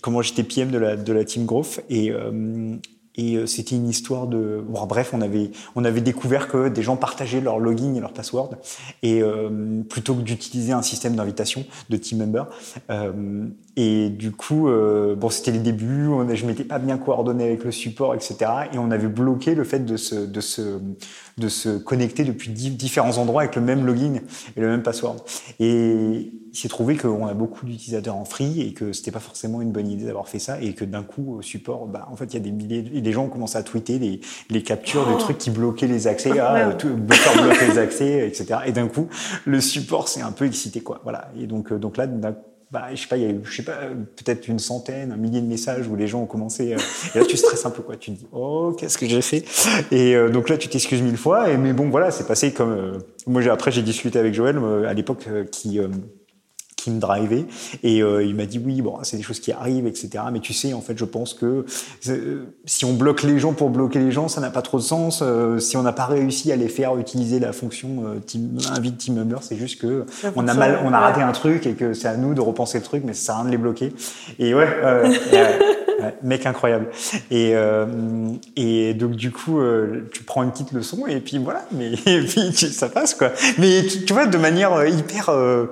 comment j'étais PM de la de la team Growth et euh, et euh, c'était une histoire de. Bon, bref, on avait on avait découvert que des gens partageaient leur login et leur password et euh, plutôt que d'utiliser un système d'invitation de team member. Euh, et du coup, euh, bon, c'était les débuts. On, je m'étais pas bien coordonné avec le support, etc. Et on avait bloqué le fait de se de se de se connecter depuis di- différents endroits avec le même login et le même password. Et il s'est trouvé qu'on a beaucoup d'utilisateurs en free et que c'était pas forcément une bonne idée d'avoir fait ça et que d'un coup au support, bah, en fait, il y a des milliers, de- les gens ont commencé à tweeter les, les captures de trucs qui bloquaient les accès, ah, tout, Buffer bloque les accès, etc. Et d'un coup, le support s'est un peu excité, quoi. Voilà. Et donc, euh, donc là, d'un- bah, je sais pas, il y a eu, je sais pas, euh, peut-être une centaine, un millier de messages où les gens ont commencé. euh, et là, tu stresses un peu, quoi. Tu te dis, oh, qu'est-ce que j'ai fait? Et euh, donc là, tu t'excuses mille fois. Et mais bon, voilà, c'est passé comme. moi, après, j'ai discuté avec Joël à l'époque qui. Qui me drivait. Et euh, il m'a dit oui, bon, c'est des choses qui arrivent, etc. Mais tu sais, en fait, je pense que euh, si on bloque les gens pour bloquer les gens, ça n'a pas trop de sens. Euh, si on n'a pas réussi à les faire utiliser la fonction team, invite team member, c'est juste que La on a mal, on a ouais. raté un truc et que c'est à nous de repenser le truc, mais ça sert à rien de les bloquer. Et ouais, ouais, ouais, mec incroyable. Et euh, et donc du coup, euh, tu prends une petite leçon et puis voilà, mais et puis tu- ça passe quoi. Mais tu, tu vois, de manière euh, hyper euh,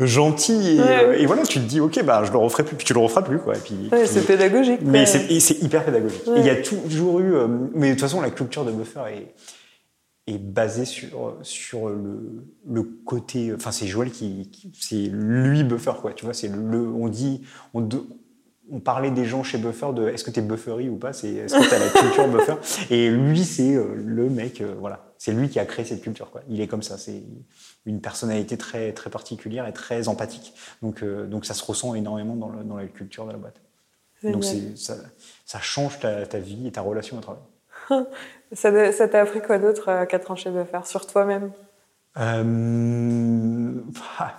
gentille et, Ouais. et voilà, tu te dis ok, bah je le referai plus, puis tu le referas plus quoi. Et puis, Ouais, puis- c'est pédagogique. mais c'est hyper pédagogique. Il y a toujours eu, mais de toute façon, la culture de buffer est, est basée sur sur le, le côté. Enfin, c'est Joël qui, qui- c'est lui buffer quoi. Tu vois, c'est le. On dit, on, on parlait des gens chez Buffer de est-ce que t'es buffery ou pas, c'est est-ce que t'as la culture buffer? Et lui, c'est euh, le mec, euh, voilà, c'est lui qui a créé cette culture quoi. Il est comme ça, c'est une personnalité très très particulière et très empathique. Donc euh, donc ça se ressent énormément dans, le- dans la culture de la boîte. Donc Génial. c'est- ça, ça change ta, ta vie et ta relation au travail. Ça ça t'a appris quoi d'autre à 4 ans chez Buffer? Sur toi-même? Euh,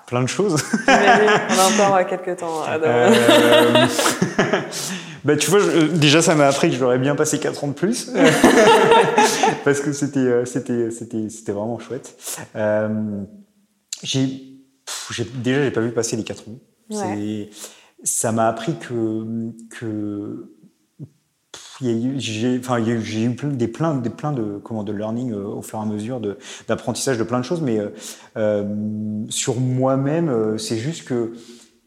plein de choses. On a encore euh, quelques temps. Euh, bah, tu vois, je- déjà, ça m'a appris que j'aurais bien passé 4 ans de plus. Parce que c'était, euh, c'était, c'était, c'était vraiment chouette. Euh, j'ai, j'ai- déjà, j'ai pas vu passer les 4 ans. Ça m'a appris que, que pff, il y a eu, j'ai, enfin, eu- plein, des plein, des plein de, comment, de learning euh, au fur et à mesure, d'apprentissage de plein de choses, mais euh, euh, sur moi-même, euh, c'est juste que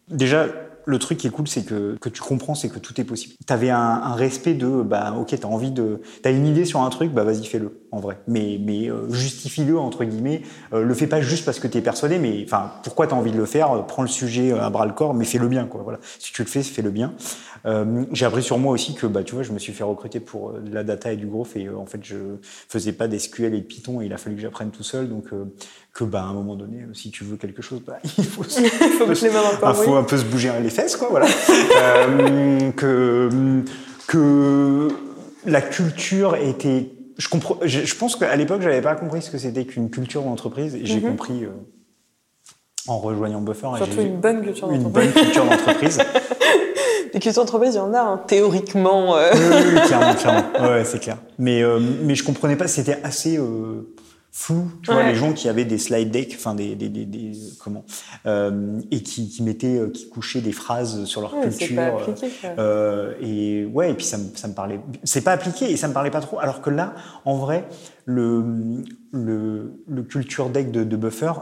déjà le truc qui est cool, c'est que, que tu comprends, c'est que tout est possible. Tu avais un, un respect de, bah, ok, t'as envie de, t'as une idée sur un truc, bah, vas-y, fais-le, en vrai. Mais, mais euh, justifie-le, entre guillemets. Euh, le fais pas juste parce que t'es persuadé, mais enfin, pourquoi t'as envie de le faire? Euh, Prends le sujet à bras le corps, mais fais-le bien, quoi. Voilà. Si tu le fais, fais-le bien. Euh, j'ai appris sur moi aussi que, bah, tu vois, je me suis fait recruter pour de la data et du growth, et euh, en fait, je faisais pas d'SQL et de Python, et il a fallu que j'apprenne tout seul. Donc, euh, que, bah, à un moment donné, si tu veux quelque chose, bah, il faut se- faut un peu se bouger les fesses, quoi, voilà. Euh, que, que la culture était. Je, comprends, je, je pense qu'à l'époque, j'avais pas compris ce que c'était qu'une culture d'entreprise. Et j'ai Mhm. compris euh, en rejoignant Buffer. Surtout une bonne culture une d'entreprise. bonne culture d'entreprise. Les cultures d'entreprise, il y en a, hein, théoriquement. euh. oui, oui, oui, clairement, clairement. Ouais, ouais, c'est clair. Mais, euh, mais je comprenais pas, c'était assez euh, flou. Tu vois, les gens qui avaient des slide decks, enfin des, des, des, des- comment, euh, et qui, qui mettaient, euh, qui couchaient des phrases sur leur Ouais, culture. pas appliqué. euh, et ouais, et puis ça, me- ça me parlait. C'est pas appliqué et ça me parlait pas trop. Alors que là, en vrai, le, le, le culture deck de, de Buffer,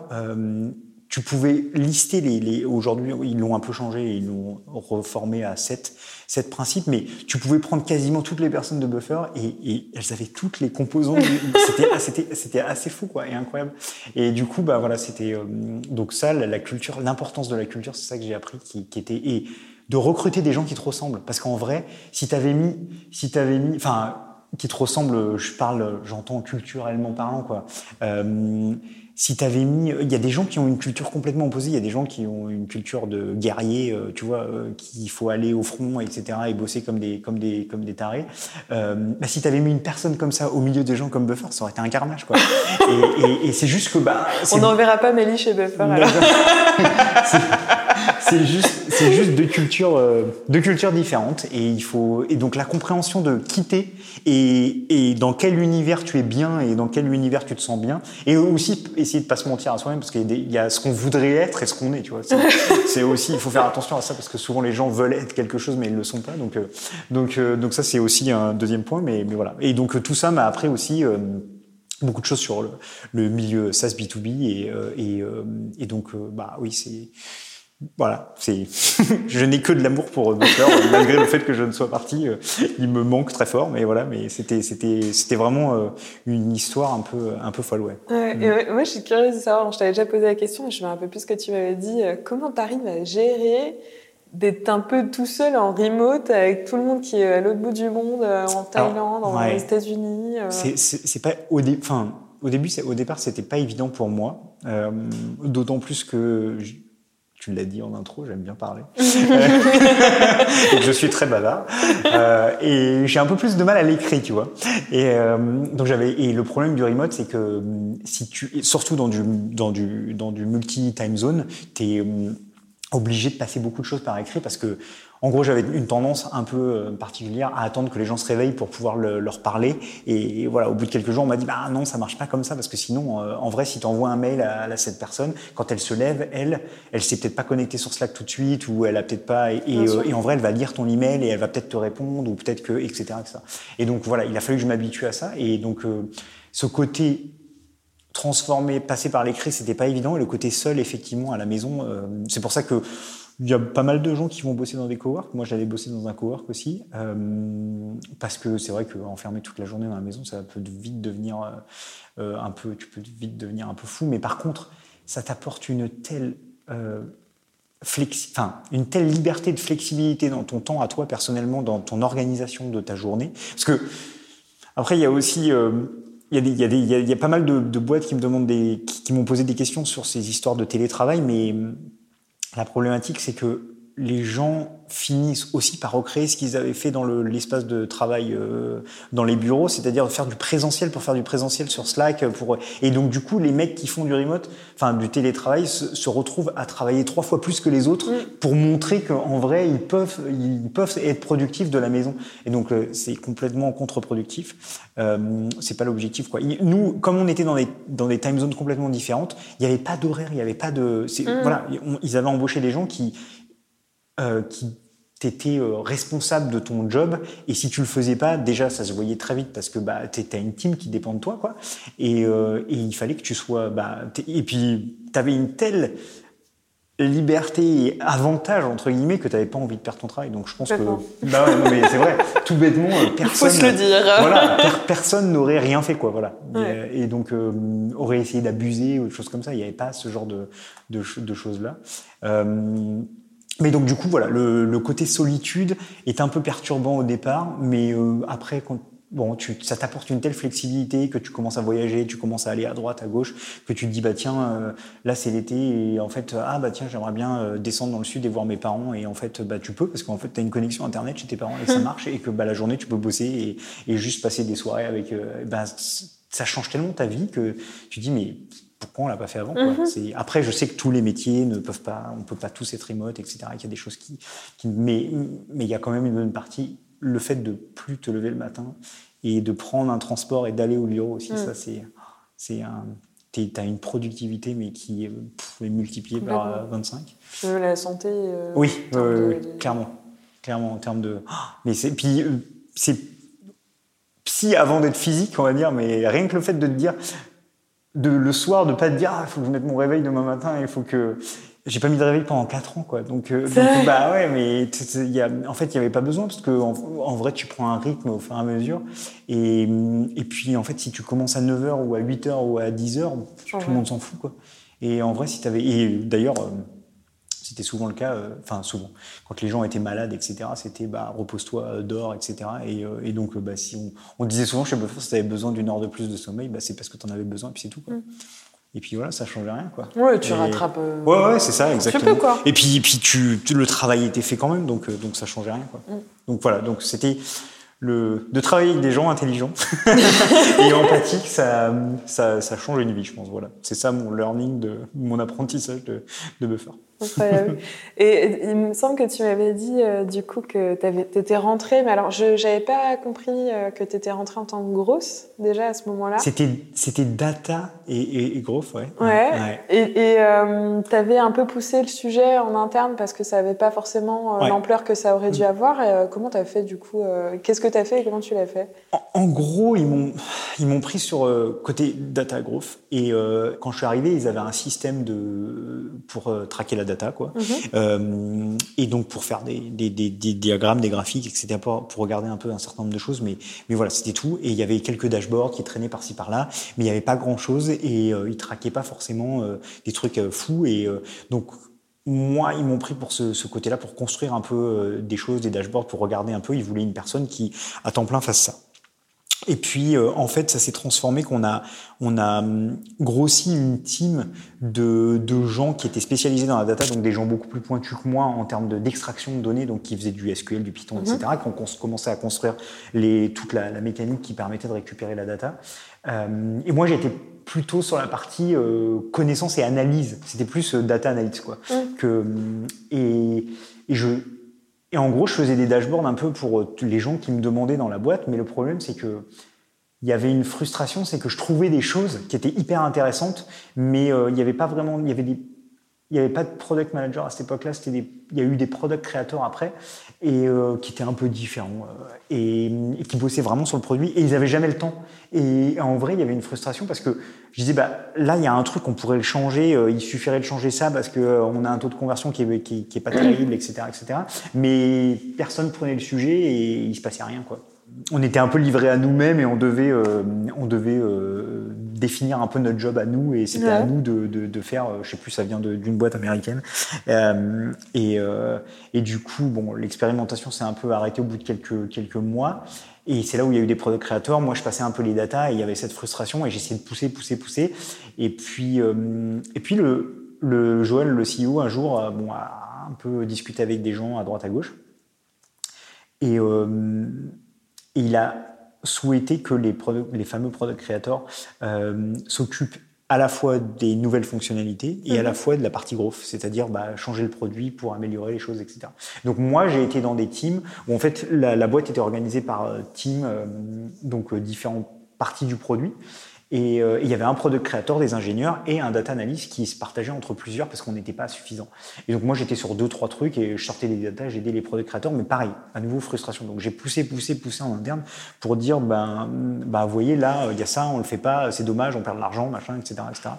tu pouvais lister les. les Aujourd'hui, ils l'ont un peu changé, ils l'ont reformé à 7, sept principes, mais tu pouvais prendre quasiment toutes les personnes de Buffer et, et elles avaient toutes les composantes. du- C'était c'était c'était assez fou, quoi, et incroyable. Et du coup, bah voilà, c'était. euh, donc ça, la, la culture, l'importance de la culture, c'est ça que j'ai appris, qui, qui était. Et, de recruter des gens qui te ressemblent. Parce qu'en vrai, si t'avais mis, si t'avais mis, enfin, qui te ressemblent, je parle, j'entends culturellement parlant, quoi. Euh, si t'avais mis, il y a des gens qui ont une culture complètement opposée. Il y a des gens qui ont une culture de guerrier, euh, tu vois, euh, qu'il faut aller au front, etc., et bosser comme des, comme des, comme des tarés. Euh, bah, si t'avais mis une personne comme ça au milieu des gens comme Buffer, ça aurait été un carnage, quoi. et et, et c'est juste que, bah, On n'enverra pas Mélie chez Buffer. alors. c'est- juste, c'est juste deux cultures, euh, deux cultures différentes, et il faut, et donc la compréhension de quitter et, et dans quel univers tu es bien et dans quel univers tu te sens bien, et aussi essayer de pas se mentir à soi-même parce qu'il y a des- il y a ce qu'on voudrait être et ce qu'on est, tu vois. C'est- aussi, il faut faire attention à ça parce que souvent les gens veulent être quelque chose mais ils le sont pas, donc, euh, donc, euh, donc ça c'est aussi un deuxième point, mais, mais voilà. Et donc euh, tout ça m'a appris aussi. euh, beaucoup de choses sur le, le milieu SaaS B2B et, euh, et, euh, et donc euh, bah oui c'est voilà c'est je n'ai que de l'amour pour Butler malgré le fait que je ne sois parti euh, il me manque très fort mais voilà mais c'était c'était c'était vraiment euh, une histoire un peu un peu folle ouais Ouais, et moi, je suis curieuse de savoir, je t'avais déjà posé la question, mais je me rappelle un peu plus ce que tu m'avais dit. euh, Comment arrives à gérer d'être un peu tout seul en remote avec tout le monde qui est à l'autre bout du monde, en Thaïlande, ouais. aux États-Unis euh, C'est- pas au dé- enfin au début, au départ, c'était pas évident pour moi, euh, d'autant plus que tu l'as dit en intro, j'aime bien parler. et que je suis très bavard Euh, et j'ai un peu plus de mal à l'écrit, tu vois. Et euh, donc j'avais et le problème du remote, c'est que hum, si tu surtout dans du dans du dans du multi time zone, t'es hum, obligé de passer beaucoup de choses par écrit parce que, en gros, j'avais une tendance un peu euh, particulière à attendre que les gens se réveillent pour pouvoir le- leur parler. Et, voilà, au bout de quelques jours, on m'a dit, bah non, ça marche pas comme ça parce que sinon, euh, en vrai, si tu envoies un mail à, à cette personne, quand elle se lève, elle, elle s'est peut-être pas connectée sur Slack tout de suite ou elle a peut-être pas. Et, et, euh, et en vrai, elle va lire ton email et elle va peut-être te répondre ou peut-être que, etc., etc. Et donc voilà, il a fallu que je m'habitue à ça. Et donc, euh, ce côté transformer, passer par l'écrit, c'était pas évident. Et le côté seul, effectivement, à la maison, euh, c'est pour ça que il y a pas mal de gens qui vont bosser dans des coworks. Moi, j'allais bosser dans un cowork aussi, euh, parce que c'est vrai qu'enfermer toute la journée dans la maison, ça peut vite devenir euh, euh, un peu, tu peux vite devenir un peu fou. Mais par contre, ça t'apporte une telle euh, une telle liberté de flexibilité dans ton temps à toi personnellement, dans ton organisation de ta journée. Parce que après, il y a aussi il y, a y pas mal de, boîtes qui me qui m'ont posé des questions sur ces histoires de télétravail, mais la problématique, c'est que les gens finissent aussi par recréer ce qu'ils avaient fait dans l'espace de travail euh, dans les bureaux, c'est-à-dire faire du présentiel pour faire du présentiel sur Slack. Pour... Et donc, du coup, les mecs qui font du remote, enfin du télétravail, se, se retrouvent à travailler trois fois plus que les autres mmh. pour montrer qu'en vrai, ils peuvent, ils peuvent être productifs de la maison. Et donc, euh, c'est complètement contre-productif. Euh, c'est pas l'objectif. Quoi. Nous, comme on était dans des, dans des time zones complètement différentes, il n'y avait pas d'horaire, il n'y avait pas de... Mmh. Voilà, on, ils avaient embauché des gens qui euh, qui t'étais euh, responsable de ton job. Et si tu le faisais pas déjà ça se voyait très vite parce que bah t'as une team qui dépend de toi quoi. Et, euh, et il fallait que tu sois bah et puis t'avais une telle liberté et avantage entre guillemets que t'avais pas envie de perdre ton travail. Donc je pense que bah ouais, non, mais c'est vrai. Tout bêtement personne faut se le dire. Voilà per personne n'aurait rien fait quoi voilà. Ouais. et, et, donc euh, aurait essayé d'abuser ou des choses comme ça. Il n'y avait pas ce genre de de, de choses là euh, mais donc du coup voilà, le, le, côté solitude est un peu perturbant au départ, mais euh, après quand bon, tu, ça t'apporte une telle flexibilité que tu commences à voyager, tu commences à aller à droite, à gauche, que tu te dis bah tiens euh, là c'est l'été et en fait ah bah tiens j'aimerais bien euh, descendre dans le sud et voir mes parents et en fait bah tu peux parce qu'en fait tu as une connexion internet chez tes parents et ça marche et que bah la journée tu peux bosser et, et juste passer des soirées avec bah ça change tellement ta vie que tu dis mais pourquoi on l'a pas fait avant Mhm. Après, je sais que tous les métiers ne peuvent pas, on peut pas tous être remote, etc. Qu'il y a des choses qui, qui mais mais il y a quand même une bonne partie. Le fait de plus te lever le matin et de prendre un transport et d'aller au bureau aussi, Mhm. ça c'est c'est un tu as une productivité mais qui est, pff, est multipliée par euh, 25. Même la santé. euh, Oui, euh, de- de- clairement, clairement en termes de. Mais c'est puis euh, c'est psy avant d'être physique, on va dire. Mais rien que le fait de te dire de le soir de pas te dire ah faut que je mette mon réveil demain matin, il faut que j'ai pas mis de réveil pendant 4 ans quoi. Donc, euh, donc, bah ouais, mais y a, en fait il y avait pas besoin parce que en, en vrai tu prends un rythme au fur et à mesure et et puis en fait si tu commences à 9h ou à 8h ou à 10h, tout le monde s'en fout quoi. Et en vrai si tu avais et d'ailleurs euh, c'était souvent le cas, euh, enfin souvent, quand les gens étaient malades, etc., c'était bah, repose-toi, euh, dors, etc. Et, euh, et donc, bah, si on, on disait souvent chez Buffer, si tu avais besoin d'une heure de plus de sommeil, bah, c'est parce que tu en avais besoin, et puis c'est tout. Quoi. Mm. Et puis voilà, ça changeait rien. Quoi. Ouais, tu Et- rattrapes. euh, Ouais, ouais, c'est ça, exactement. peu, quoi. Et puis, puis tu, tu- le travail était fait quand même, donc, donc ça changeait rien. Quoi. Mm. Donc voilà, donc c'était le, de travailler avec des gens intelligents et empathiques, ça, ça, ça change une vie, je pense. Voilà. C'est ça mon learning, de, mon apprentissage de, de Buffer. Incroyable. Et il me semble que tu m'avais dit euh, du coup que tu étais rentrée, mais alors je n'avais pas compris euh, que tu étais rentrée en tant que grosse déjà à ce moment-là. C'était, c'était data et, et, et growth, ouais. Ouais. Et, et tu avais un peu poussé le sujet en interne parce que ça n'avait pas forcément euh, Ouais. l'ampleur que ça aurait dû avoir. Et, euh, comment tu as fait du coup euh, Qu'est-ce que tu as fait et comment tu l'as fait? En, en gros, ils m'ont, ils m'ont pris sur euh, côté data growth. Et euh, quand je suis arrivé, ils avaient un système de, pour euh, traquer la data, quoi. Mhm. Euh, et donc pour faire des, des, des, des diagrammes, des graphiques, etc. Pour, pour regarder un peu un certain nombre de choses. Mais, mais voilà, c'était tout. Et il y avait quelques dashboards qui traînaient par-ci par-là, mais il n'y avait pas grand-chose. Et euh, ils traquaient pas forcément euh, des trucs euh, fous. Et donc moi, ils m'ont pris pour ce, ce côté-là, pour construire un peu des choses, des dashboards, pour regarder un peu. Ils voulaient une personne qui, à temps plein, fasse ça. Et puis, euh, en fait, ça s'est transformé qu'on a, on a hum, grossi une team de, de gens qui étaient spécialisés dans la data, donc des gens beaucoup plus pointus que moi en termes de- d'extraction de, données, donc qui faisaient du SQL, du Python, etc., qui ont commencé à construire les, toute la, la mécanique qui permettait de récupérer la data. Euh, et moi, été plutôt sur la partie euh, connaissance et analyse. C'était plus euh, data analytics, quoi. Que, et, et, je, et en gros, je faisais des dashboards un peu pour euh, les gens qui me demandaient dans la boîte, mais le problème, c'est que il y avait une frustration, c'est que je trouvais des choses qui étaient hyper intéressantes, mais il n'y avait pas vraiment, il y avait des il n'y avait pas de product manager à cette époque-là. il y a eu des product créateurs après et euh, qui étaient un peu différents euh, et, qui bossaient vraiment sur le produit et ils n'avaient jamais le temps. Et en vrai, il y avait une frustration parce que je disais bah là, il y a un truc on pourrait le changer. Euh, il suffirait de changer ça parce que on a un taux de conversion qui est, qui, qui est pas terrible, etc., etc. Mais personne prenait le sujet et il se passait rien quoi on était un peu livré à nous-mêmes et on devait, euh, on devait euh, définir un peu notre job à nous et c'était à nous de, de, faire, euh, je sais plus, ça vient d'une boîte américaine. et, et du coup, bon, l'expérimentation s'est un peu arrêtée au bout de quelques, quelques mois. Et c'est là où il y a eu des product créateurs. Moi, je passais un peu les datas et il y avait cette frustration et j'essayais de pousser, pousser, pousser. Et puis, et puis le, le Joël, le CEO, un jour, bon, a un peu discuté avec des gens à droite, à gauche. Et il a souhaité que les, les fameux product creators euh, s'occupent à la fois des nouvelles fonctionnalités et à la mhm. fois de la partie growth, c'est-à-dire bah, changer le produit pour améliorer les choses, etc. Donc moi, j'ai été dans des teams où en fait la, boîte était organisée par euh, teams, euh, donc différentes parties du produit. Et euh, il y avait un product créateur, des ingénieurs et un data analyst qui se partageaient entre plusieurs parce qu'on n'était pas suffisant. Et donc moi j'étais sur deux trois trucs et je sortais des data, j'aidais les product créateurs, mais pareil, à nouveau frustration. Donc j'ai poussé, poussé, poussé en interne pour dire ben bah vous voyez là il y a ça, on le fait pas, c'est dommage, on perd de l'argent, machin, etc., etc.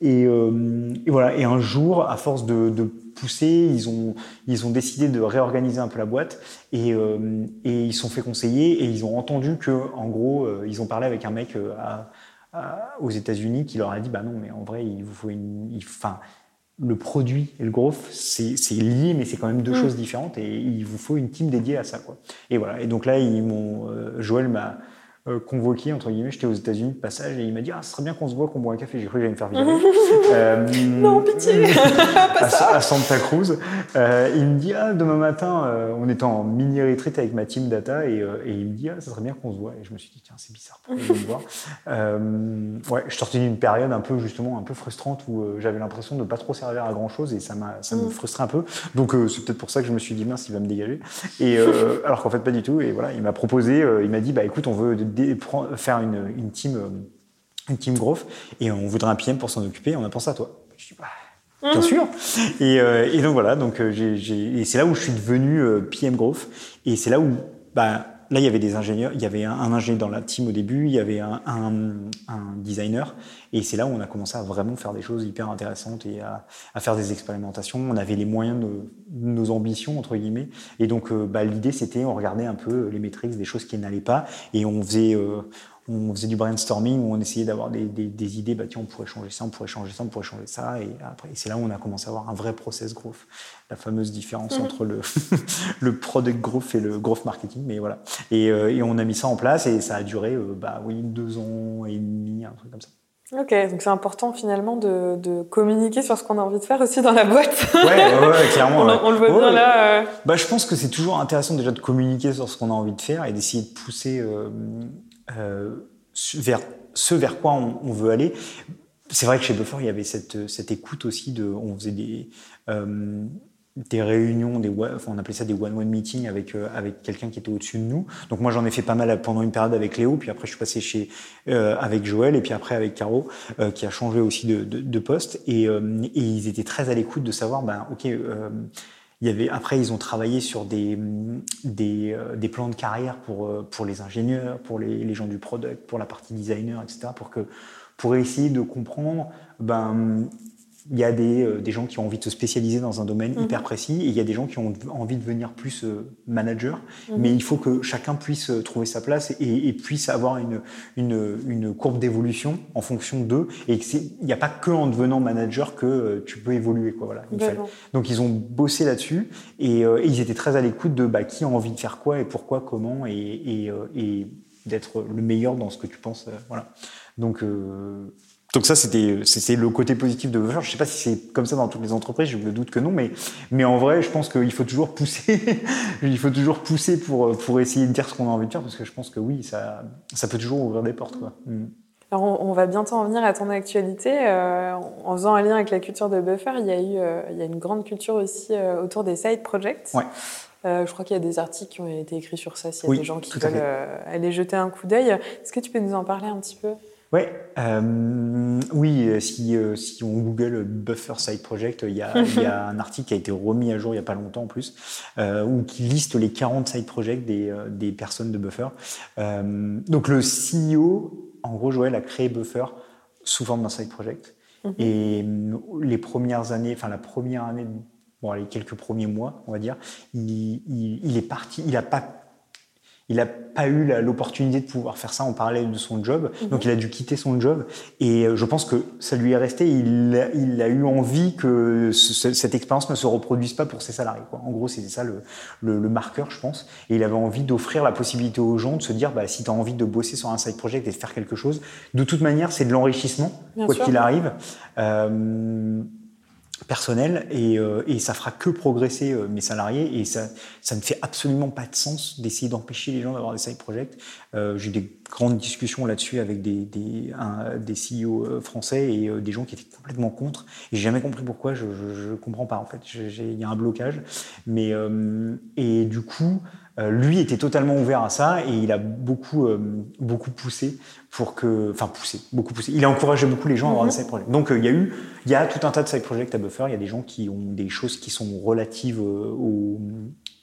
Et, euh, et, voilà. Et un jour, à force de, de, pousser, ils ont ils ont décidé de réorganiser un peu la boîte et, euh, et ils sont fait conseiller et ils ont entendu que en gros euh, ils ont parlé avec un mec à aux États-Unis qui leur a dit bah non, mais en vrai, il vous faut une. Enfin, le produit et le growth, c'est lié, mais c'est quand même deux mm. choses différentes et il vous faut une team dédiée à ça. Quoi. Et voilà. Et donc là, ils m'ont, euh, Joël m'a euh, convoqué, entre guillemets, j'étais aux États-Unis de passage et il m'a dit Ah, ce serait bien qu'on se voit, qu'on boit un café. J'ai cru que j'allais me faire virer. euh, non, pitié à, Santa Cruz. Euh, il me dit Ah, demain matin, euh, on est en mini retreat avec ma team data et, et il me dit Ah, ça serait bien qu'on se voit. Et je me suis dit Tiens, c'est bizarre, pourquoi me voir Ouais, je sortais d'une période un peu, justement, un peu frustrante où j'avais l'impression de ne pas trop servir à grand chose et ça, m'a, ça me mm. frustrait un peu. Donc, c'est peut-être pour ça que je me suis dit Mince, il va me dégager. Et alors qu'en fait, pas du tout. Et voilà, il m'a proposé, il m'a dit Bah écoute, on veut faire une, une, team, euh, une team growth et on voudrait un PM pour s'en occuper. On a pensé à toi. Je dis, bah, bien mhm. sûr. Et, euh, et, donc voilà, donc euh, j'ai, et c'est là où je suis devenu PM growth et c'est là où bah, là, il y avait des ingénieurs, il y avait un, ingénieur dans la team au début, il y avait un, designer, et c'est là où on a commencé à vraiment faire des choses hyper intéressantes et à, à faire des expérimentations. On avait les moyens de, nos ambitions, entre guillemets, et donc euh, bah, l'idée, c'était, on regardait un peu les métriques, des choses qui n'allaient pas, et on faisait, euh, on faisait du brainstorming où on essayait d'avoir des, des, des, idées, bah tiens, on pourrait changer ça, on pourrait changer ça, on pourrait changer ça, et après, c'est là où on a commencé à avoir un vrai process growth, la fameuse différence mhm. entre le, le product growth et le growth marketing, mais voilà. Et, euh, et, on a mis ça en place et ça a duré, euh, bah oui, deux ans et demi, un truc comme ça. Ok, donc c'est important finalement de, de, communiquer sur ce qu'on a envie de faire aussi dans la boîte. Ouais, ouais, clairement. on, on, le voit bien là. Euh... Bah, je pense que c'est toujours intéressant déjà de communiquer sur ce qu'on a envie de faire et d'essayer de pousser euh, vers ce vers quoi on, veut aller. C'est vrai que chez Buffer, il y avait cette, cette écoute aussi de, on faisait des, euh, des réunions, des, on appelait ça des one-one meetings avec, euh, avec quelqu'un qui était au-dessus de nous. Donc moi, j'en ai fait pas mal pendant une période avec Léo, puis après, je suis passé chez, euh, avec Joël, et puis après avec Caro, euh, qui a changé aussi de, de, de poste. Et, et, ils étaient très à l'écoute de savoir, ben, OK, il y avait, après, ils ont travaillé sur des, des, euh, des, plans de carrière pour, euh, pour les ingénieurs, pour les, les, gens du product, pour la partie designer, etc. Pour, que, pour essayer de comprendre ben, il y a des, euh, des, gens qui ont envie de se spécialiser dans un domaine mhm. hyper précis et il y a des gens qui ont envie de devenir plus euh, manager. Mhm. Mais il faut que chacun puisse euh, trouver sa place et, et puisse avoir une, une, une courbe d'évolution en fonction d'eux. Et il n'y a pas que en devenant manager que tu peux évoluer. Quoi, voilà, il Donc ils ont bossé là-dessus et, et, ils étaient très à l'écoute de bah, qui a envie de faire quoi et pourquoi, comment et, et, et d'être le meilleur dans ce que tu penses. voilà. Donc donc ça, c'était c'est le côté positif de Buffer. Je sais pas si c'est comme ça dans toutes les entreprises, je me doute que non, mais mais en vrai, je pense qu'il faut toujours pousser, il faut toujours pousser pour pour essayer de dire ce qu'on a envie de faire, parce que je pense que oui, ça ça peut toujours ouvrir des portes. Quoi. Mm. Alors, on, on va bientôt en venir à ton actualité. Euh, en faisant un lien avec la culture de Buffer, il y a eu euh, il y a une grande culture aussi euh, autour des side projects. Ouais. Je crois qu'il y a des articles qui ont été écrits sur ça, s'il y a Oui, des gens qui veulent aller jeter un coup d'œil. Est-ce que tu peux nous en parler un petit peu? Ouais, euh, oui, euh, si, euh, si on google Buffer Side Project, il y, a, il y a un article qui a été remis à jour il n'y a pas longtemps en plus, euh, où qui liste les 40 side projects des, des personnes de Buffer. Euh, donc le CEO, en gros, Joël a créé Buffer sous forme d'un side project. Et euh, les premières années, enfin la première année, bon, les quelques premiers mois, on va dire, il, il, il est parti, il a pas il n'a pas eu l'opportunité de pouvoir faire ça en parallèle de son job, donc il a dû quitter son job. Et euh, je pense que ça lui est resté. Il a, il a eu envie que ce- cette expérience ne se reproduise pas pour ses salariés. Quoi. En gros, c'était ça le, le, le marqueur, je pense. Et il avait envie d'offrir la possibilité aux gens de se dire, bah, si tu as envie de bosser sur un side project et de faire quelque chose, de toute manière, c'est de l'enrichissement, quoi qu'il arrive. Euh, personnel et, euh, et ça fera que progresser euh, mes salariés et ça, ça ne fait absolument pas de sens d'essayer d'empêcher les gens d'avoir des side projects. Euh, J'ai eu des grandes discussions là-dessus avec des, des, un- des CEO euh, français et euh, des gens qui étaient complètement contre et j'ai jamais compris pourquoi, je, je comprends pas en fait, il y a un blocage. Mais, euh, et du coup, euh, lui était totalement ouvert à ça et il a beaucoup, euh, beaucoup poussé pour que, enfin poussé, beaucoup poussé. Il a encouragé beaucoup les gens à avoir des side projects. Donc euh, il y a eu, il y a tout un tas de side projects à Buffer. Il y a des gens qui ont des choses qui sont relatives au,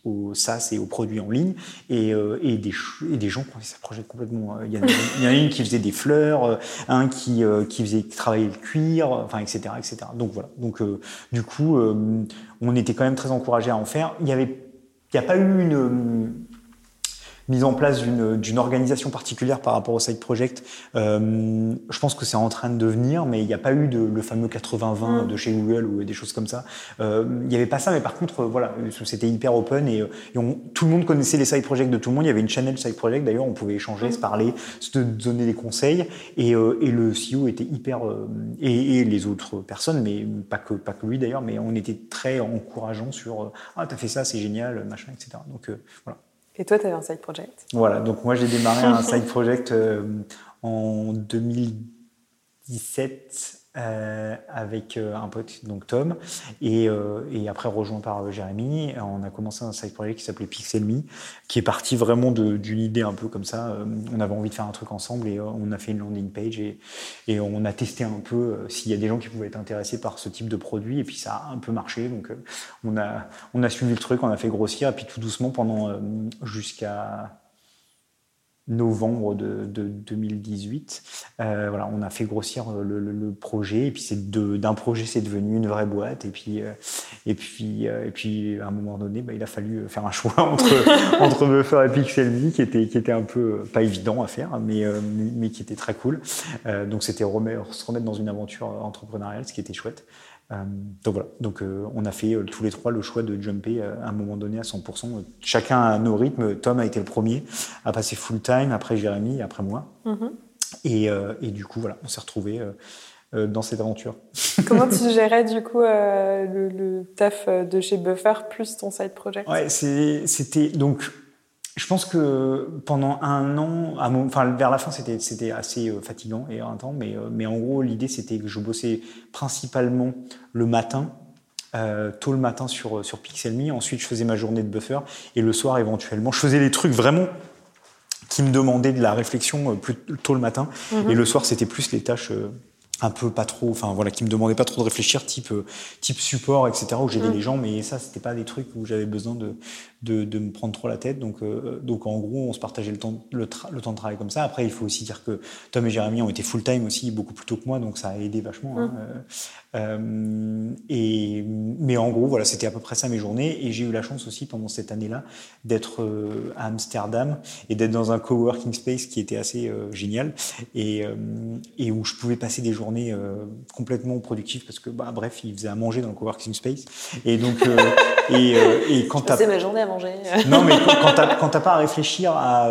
au SaaS et aux produits en ligne et, euh, et, des, et des gens qui ont des side projects complètement. Il y, en a, une qui faisait des fleurs, un qui, euh, qui faisait qui travaillait le cuir, enfin etc etc. Donc voilà. Donc euh, du coup, on était quand même très encouragés à en faire. Il y avait il n'y a pas eu une mise en place d'une organisation particulière par rapport au side project. Euh, je pense que c'est en train de devenir, mais il n'y a pas eu de, le fameux 80-20 de chez Google ou des choses comme ça. Euh, il n'y avait pas ça, mais par contre, voilà, c'était hyper open et, euh, et on- tout le monde connaissait les side projects de tout le monde. Il y avait une channel side project, d'ailleurs, on pouvait échanger, se parler, se donner des conseils. Et, euh, et le CEO était hyper, euh, et, et les autres personnes, mais pas que, pas que lui d'ailleurs, mais on était très encourageants sur euh, Ah, t'as fait ça, c'est génial, machin, etc. Donc euh, voilà. Et toi, tu avais un side project. Voilà, donc moi j'ai démarré un side project euh, en 2017 euh, avec euh, un pote, donc Tom, et, euh, et après rejoint par euh, Jérémy. On a commencé un side project qui s'appelait Pixel Me, qui est parti vraiment d'une idée un peu comme ça. Euh, on avait envie de faire un truc ensemble et on a fait une landing page et, et on a testé un peu s'il y a des gens qui pouvaient être intéressés par ce type de produit et puis ça a un peu marché. Donc on, a, on a suivi le truc, on a fait grossir et puis tout doucement pendant jusqu'à novembre de, de 2018. Euh, voilà, on a fait grossir euh, le, le- le projet et puis c'est d'un projet c'est devenu une vraie boîte et puis euh, et puis euh, et puis à un moment donné bah, il a fallu faire un choix entre entre Buffer et Pixelme qui était qui était un peu euh, pas évident à faire mais euh, mais, mais qui était très cool. Euh, donc c'était se remettre dans une aventure euh, entrepreneuriale, ce qui était chouette. Euh, donc voilà, donc euh, on a fait euh, tous les trois le choix de jumper à un moment donné à 100%. euh, Chacun à nos rythmes. Tom a été le premier à passer full time, après Jérémy, après moi. Mhm. Et, et du coup, voilà, on s'est retrouvés dans cette aventure. Comment tu gérais du coup euh, le, le taf de chez Buffer plus ton side project? Ouais, c'était donc. Je pense que pendant un an, à mon- enfin vers la fin, c'était assez euh, fatigant et un temps, mais euh, mais en gros l'idée c'était que je bossais principalement le matin, euh, tôt le matin sur sur Pixelme. Ensuite, je faisais ma journée de buffer et le soir éventuellement, je faisais les trucs vraiment qui me demandaient de la réflexion plus tôt le matin et le soir c'était plus les tâches. euh, un peu pas trop, enfin voilà, qui me demandaient pas trop de réfléchir, type euh, type support, etc. où j'aidais les gens, mais ça c'était pas des trucs où j'avais besoin de, de de me prendre trop la tête. Donc euh, donc en gros on se partageait le temps le, tra- le temps de travail comme ça. Après il faut aussi dire que Tom et Jérémy ont été full time aussi beaucoup plus tôt que moi, donc ça a aidé vachement. hein. Euh, euh, et mais en gros voilà c'était à peu près ça mes journées et j'ai eu la chance aussi pendant cette année-là d'être euh, à Amsterdam et d'être dans un coworking space qui était assez euh, génial et, et où je pouvais passer des journées complètement productives parce que bah bref ils faisaient à manger dans le coworking space et donc et, et quand t'as C'est ma journée à manger. non, mais quand- t'as pas à réfléchir à,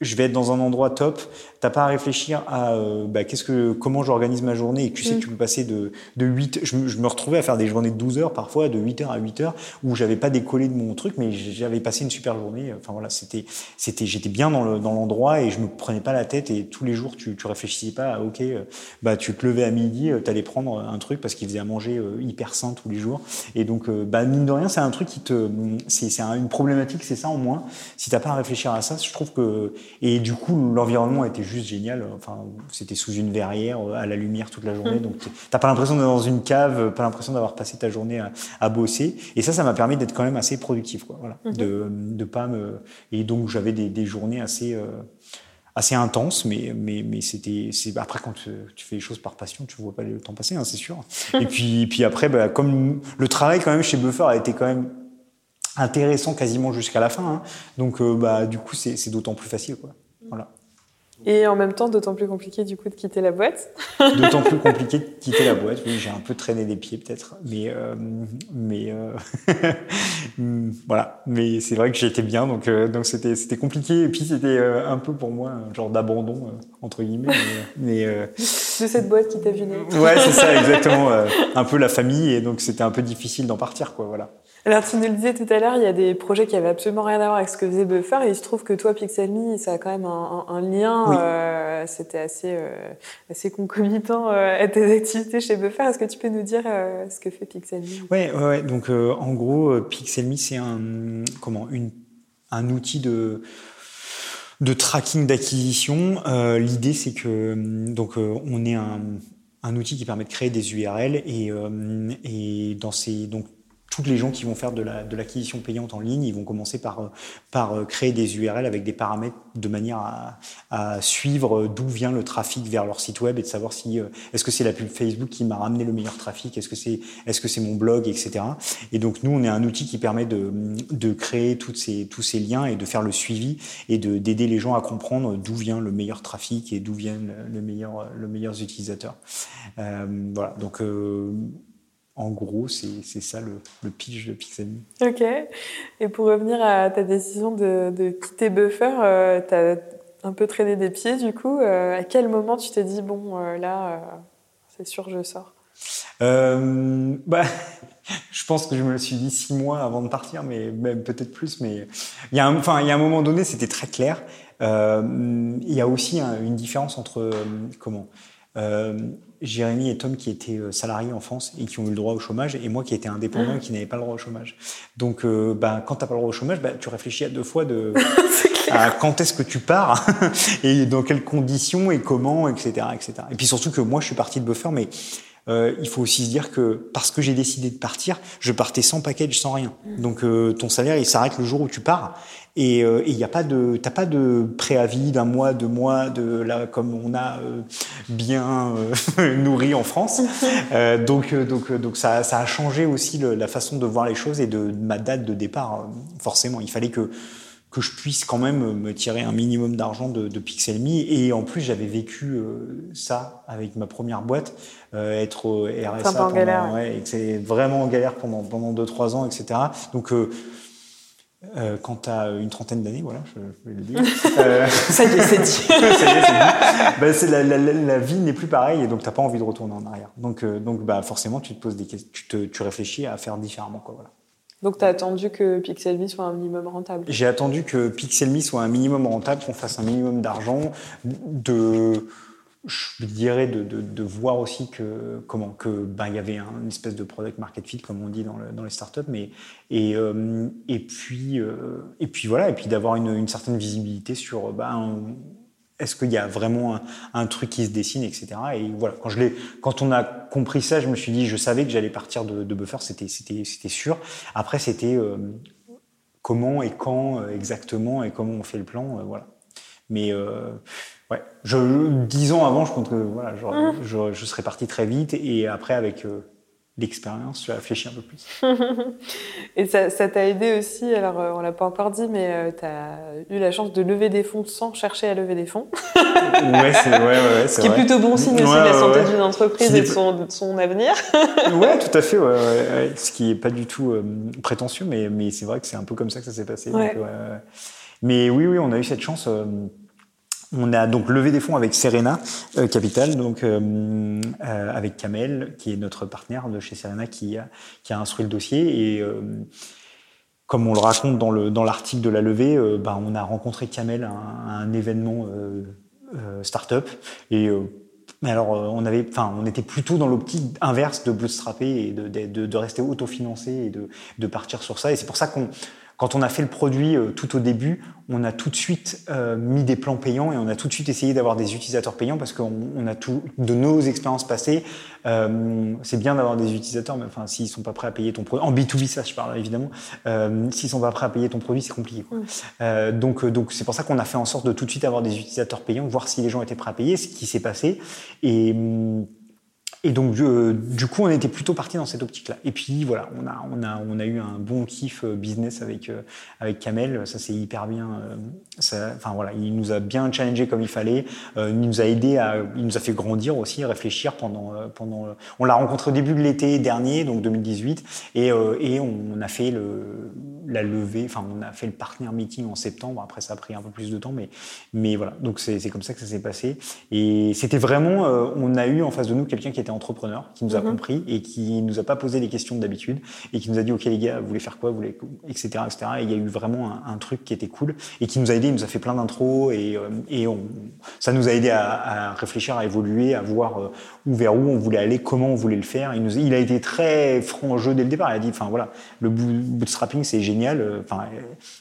je vais être dans un endroit top. T'as pas à réfléchir à euh, bah, qu'est-ce que, comment j'organise ma journée et tu sais que tu peux passer de, de 8, je, me- je me retrouvais à faire des journées de 12 heures parfois, de 8 heures à 8 heures, où j'avais pas décollé de mon truc, mais j'avais passé une super journée. Enfin voilà, c'était, c'était, j'étais bien dans le, dans l'endroit et je me prenais pas la tête et tous les jours tu, tu réfléchissais pas à, ok, euh, bah, tu te levais à midi, tu allais prendre un truc parce qu'il faisait à manger euh, hyper sain tous les jours. Et donc, euh, bah, mine de rien, c'est un truc qui te, c'est, c'est un- une problématique, c'est ça en moins. Si t'as pas à réfléchir à ça, je trouve que, et du coup, l'environnement était juste génial. Enfin, c'était sous une verrière, euh, à la lumière toute la journée. Donc, t'as pas l'impression d'être dans une cave, pas l'impression d'avoir passé ta journée à, à bosser. Et ça, ça m'a permis d'être quand même assez productif, quoi. Voilà. Mhm. De, de pas me, et donc, j'avais des, des journées assez, euh, assez intenses, mais, mais, mais c'était, après, quand tu, tu fais les choses par passion, tu vois pas le temps passer, hein, c'est sûr. et puis, puis après, bah, comme le travail, quand même, chez Buffer a été quand même intéressant quasiment jusqu'à la fin. hein. Donc, euh, bah, du coup, c'est d'autant plus facile. Quoi. Et en même temps, d'autant plus compliqué du coup de quitter la boîte. D'autant plus compliqué de quitter la boîte. Oui, j'ai un peu traîné des pieds peut-être, mais euh, mais euh, voilà. Mais c'est vrai que j'étais bien, donc euh, donc c'était c'était compliqué. Et puis c'était euh, un peu pour moi un genre d'abandon euh, entre guillemets. Mais, mais, euh, De cette boîte qui t'a vu naître. ouais, c'est ça exactement. un peu la famille, et donc c'était un peu difficile d'en partir, quoi. Voilà. Alors, tu nous le disais tout à l'heure, il y a des projets qui avaient absolument rien à voir avec ce que faisait Buffer, et il se trouve que toi, Pixelme, ça a quand même un, un- un lien. Oui. euh, C'était assez, euh, assez concomitant euh, à tes activités chez Buffer. Est-ce que tu peux nous dire ce que fait Pixelme Ouais, ouais, ouais. Donc, en gros, Pixelme, c'est un, comment, une, un outil de, de tracking d'acquisition. L'idée, c'est que, donc, on est un, un outil qui permet de créer des URL et, et dans ces, donc, toutes les gens qui vont faire de la- de l'acquisition payante en ligne, ils vont commencer par, par euh, créer des URL avec des paramètres de manière à, à suivre d'où vient le trafic vers leur site web et de savoir si euh, est-ce que c'est la pub Facebook qui m'a ramené le meilleur trafic, est-ce que c'est est-ce que mon blog, etc. Et donc nous, on est un outil qui permet de, de créer toutes ces, tous ces liens et de faire le suivi et de d'aider les gens à comprendre d'où vient le meilleur trafic et d'où viennent le meilleur le meilleurs utilisateurs. Euh, voilà. Donc euh, en gros, c'est ça le, le pitch de Pixelme. Ok. Et pour revenir à ta décision de, de quitter Buffer, euh, tu as un peu traîné des pieds du coup. Euh, à quel moment tu t'es dit, bon, euh, là, euh, c'est sûr, je sors? Bah, je pense que je me le suis dit six mois avant de partir, mais même peut-être plus. Mais il y a un, enfin, il y a un moment donné, c'était très clair. Il y a aussi un- une différence entre comment? Jérémy et Tom qui étaient euh, salariés en France et qui ont eu le droit au chômage, et moi qui étais indépendant et qui n'avais pas le droit au chômage. Donc, euh, bah, quand t'as pas le droit au chômage, bah, tu réfléchis à deux fois de à quand est-ce que tu pars et dans quelles conditions et comment, etc., etc. Et puis surtout que moi, je suis parti de Buffer, mais euh, il faut aussi se dire que parce que j'ai décidé de partir, je partais sans package, sans rien. Donc euh, ton salaire, il s'arrête le jour où tu pars. Et euh, il n'y a pas de, t'as pas de préavis d'un mois, deux mois, de là comme on a euh, bien nourri en France. Donc donc donc ça, ça a changé aussi le- la façon de voir les choses et de, de ma date de départ. Forcément, il fallait que que je puisse quand même me tirer un minimum d'argent de, de Pixelme. Et en plus, j'avais vécu euh, ça avec ma première boîte, euh, être au RSA un peu en pendant, galère, ouais, et que c'est vraiment en galère pendant pendant deux trois ans, etc. Donc euh, euh, quand tu as une trentaine d'années, voilà, je, je vais le dire. Euh, Ça y est, c'est dit. ça y est, c'est dit. Ben, la, la- la vie n'est plus pareille et donc t'as pas envie de retourner en arrière. Donc, euh, donc bah, forcément, tu te poses des questions, tu, te, tu réfléchis à faire différemment. Quoi, voilà. Donc, tu as attendu que Pixelme soit un minimum rentable. J'ai attendu que Pixelme soit un minimum rentable, qu'on fasse un minimum d'argent, de, je dirais de, de, de voir aussi que comment que ben il y avait un, une espèce de product market fit comme on dit dans, dans les startups, mais et euh, et puis euh, et puis voilà et puis d'avoir une, une certaine visibilité sur ben est-ce qu'il y a vraiment un, un, truc qui se dessine, etc. Et voilà, quand je l'ai, quand on a compris ça, je me suis dit, je savais que j'allais partir de, de Buffer, c'était, c'était, c'était sûr. Après, c'était euh, comment et quand euh, exactement et comment on fait le plan, euh, voilà. Mais euh, ouais, je, dix ans avant, je compte que voilà, je, je, je, serais parti très vite et après avec euh, l'expérience, j'ai réfléchi un peu plus. et ça, ça t'a aidé aussi, alors euh, on l'a pas encore dit, mais euh, tu as eu la chance de lever des fonds sans chercher à lever des fonds. ouais, c'est ouais, ouais, Ce qui est plutôt bon signe aussi de la santé d'une entreprise et de son, de son avenir. ouais, tout à fait, ouais, ouais, ce qui est pas du tout euh, prétentieux, mais, mais c'est vrai que c'est un peu comme ça que ça s'est passé. Donc, mais oui, oui, on a eu cette chance. euh, on a donc levé des fonds avec Serena Capital, donc avec Kamel, qui est notre partenaire de chez Serena, qui a, instruit le dossier. Et comme on le raconte dans le dans l'article de la levée, ben, on a rencontré Kamel à un, événement startup et mais alors, euh, on avait, on était plutôt dans l'optique inverse de bootstrapper et de, de, rester autofinancé et de partir sur ça. Et c'est pour ça qu'on, quand on a fait le produit euh, tout au début, on a tout de suite euh, mis des plans payants et on a tout de suite essayé d'avoir des utilisateurs payants parce qu'on on a tout de nos expériences passées. Euh, c'est bien d'avoir des utilisateurs, mais enfin, s'ils sont pas prêts à payer ton produit, en B2B ça, je parle évidemment, euh, s'ils sont pas prêts à payer ton produit, c'est compliqué. Quoi. Euh, donc, donc c'est pour ça qu'on a fait en sorte de tout de suite avoir des utilisateurs payants, voir si les gens étaient prêts à payer, ce qui s'est passé et hum, et donc, euh, du coup, on était plutôt parti dans cette optique-là. Et puis, voilà, on a, on a, on a eu un bon kiff euh, business avec, euh, avec Kamel. Ça, c'est hyper bien. Enfin, voilà, il nous a bien challengé comme il fallait. il nous a aidé à, il nous a fait grandir aussi, réfléchir pendant, pendant, on l'a rencontré au début de l'été dernier, donc 2018. Et, et on a fait le, la levée, enfin, on a fait le partner meeting en septembre. Après, ça a pris un peu plus de temps, mais, mais voilà. Donc, c'est comme ça que ça s'est passé. Et c'était vraiment, on a eu en face de nous quelqu'un qui était entrepreneur, qui nous a mhm. compris et qui nous a pas posé les questions d'habitude et qui nous a dit ok les gars, vous voulez faire quoi, vous voulez etc etc. Et il y a eu vraiment un, truc qui était cool et qui nous a aidé, il nous a fait plein d'intros et, euh, et on, ça nous a aidé à, à, réfléchir, à évoluer, à voir euh, où vers où on voulait aller, comment on voulait le faire. Il, nous, il a été très franc en jeu dès le départ. Il a dit enfin voilà, le bootstrapping c'est génial, euh, enfin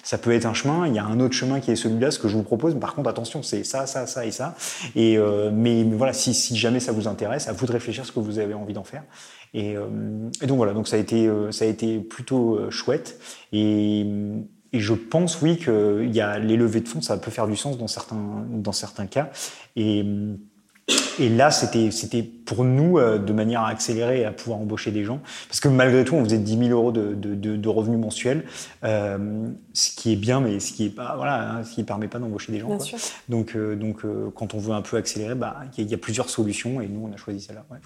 ça peut être un chemin, il y a un autre chemin qui est celui-là, ce que je vous propose. Mais par contre attention, c'est ça, ça, ça et ça. Et mais, mais, voilà, si, si jamais ça vous intéresse, à vous de réfléchir ce que vous avez envie d'en faire. Et, euh, donc voilà, donc ça a été, euh, ça a été plutôt euh, chouette. Et, et je pense, oui, que y a les levées de fonds, ça peut faire du sens dans certains, dans certains cas. Et, et là, c'était, c'était pour nous de manière à accélérer et à pouvoir embaucher des gens. Parce que malgré tout, on faisait 10 000 euros de, de, de, revenus mensuels, euh, ce qui est bien, mais ce qui est pas, voilà, hein, ce qui permet pas d'embaucher des gens. Quoi. Donc, euh, donc quand on veut un peu accélérer, bah, il y, y, a plusieurs solutions et nous, on a choisi celle-là. Ouais.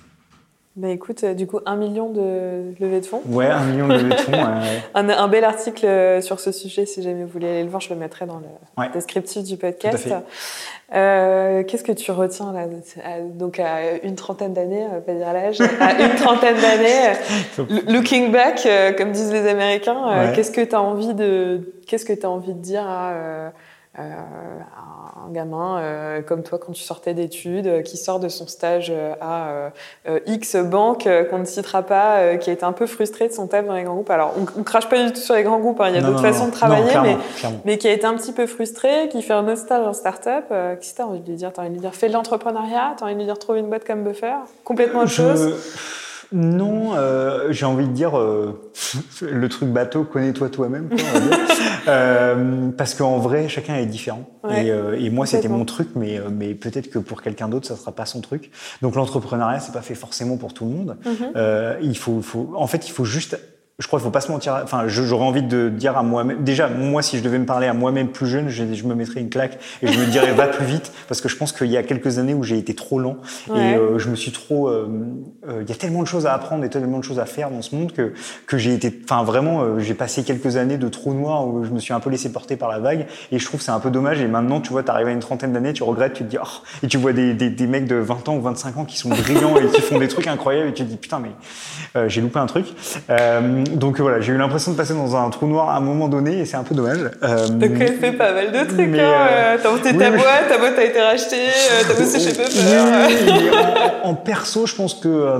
Bah écoute, euh, du coup, un million de levées de fonds. Ouais, un million de levées de fonds. un, un, bel article euh, sur ce sujet, si jamais vous voulez aller le voir, je le mettrai dans le descriptif du podcast. Euh, Qu'est-ce que tu retiens là Donc à une trentaine d'années, on va pas dire l'âge, à une trentaine d'années, looking back, euh, comme disent les Américains, qu'est-ce que tu as envie de, qu'est-ce que tu as envie de dire à euh, un gamin euh, comme toi quand tu sortais d'études, euh, qui sort de son stage à X banque qu'on ne citera pas, qui a été un peu frustré de son taf dans les grands groupes. Alors, on, on crache pas du tout sur les grands groupes, hein, il y a d'autres façons de travailler, mais, mais qui a été un petit peu frustré, qui fait un autre stage en start-up. Qu'est-ce que t'as envie de lui dire T'as envie de lui dire fais de l'entrepreneuriat T'as envie de lui dire trouve une boîte comme Buffer Complètement autre chose non, euh, j'ai envie de dire euh, le truc bateau, connais-toi toi-même. euh, parce qu'en vrai, chacun est différent. et, euh, et, moi, c'était mon truc, mais, euh, mais peut-être que pour quelqu'un d'autre, ça sera pas son truc. Donc l'entrepreneuriat, c'est pas fait forcément pour tout le monde. Mm-hmm. il faut, faut, en fait, il faut juste je crois qu'il faut pas se mentir. Enfin, j'aurais envie de dire à moi-même. Déjà, moi, si je devais me parler à moi-même plus jeune, je, je, me mettrais une claque et je me dirais va plus vite, parce que je pense qu'il y a quelques années où j'ai été trop lent et euh, je me suis trop. Euh, euh, il y a tellement de choses à apprendre et tellement de choses à faire dans ce monde que que j'ai été. Enfin, vraiment, j'ai passé quelques années de trou noir où je me suis un peu laissé porter par la vague et je trouve c'est un peu dommage. Et maintenant, tu vois, t'arrives à une trentaine d'années, tu regrettes, tu te dis oh, et tu vois des, des, des, mecs de 20 ans ou 25 ans qui sont brillants et qui font des trucs incroyables et tu te dis putain mais j'ai loupé un truc. Donc voilà, j'ai eu l'impression de passer dans un trou noir à un moment donné et c'est un peu dommage. Euh, T'as fait pas mal de trucs. hein. Euh, t'as monté ta boîte, ta boîte a été rachetée, euh, t'as bossé chez Buffer. en, en, perso, je pense que euh,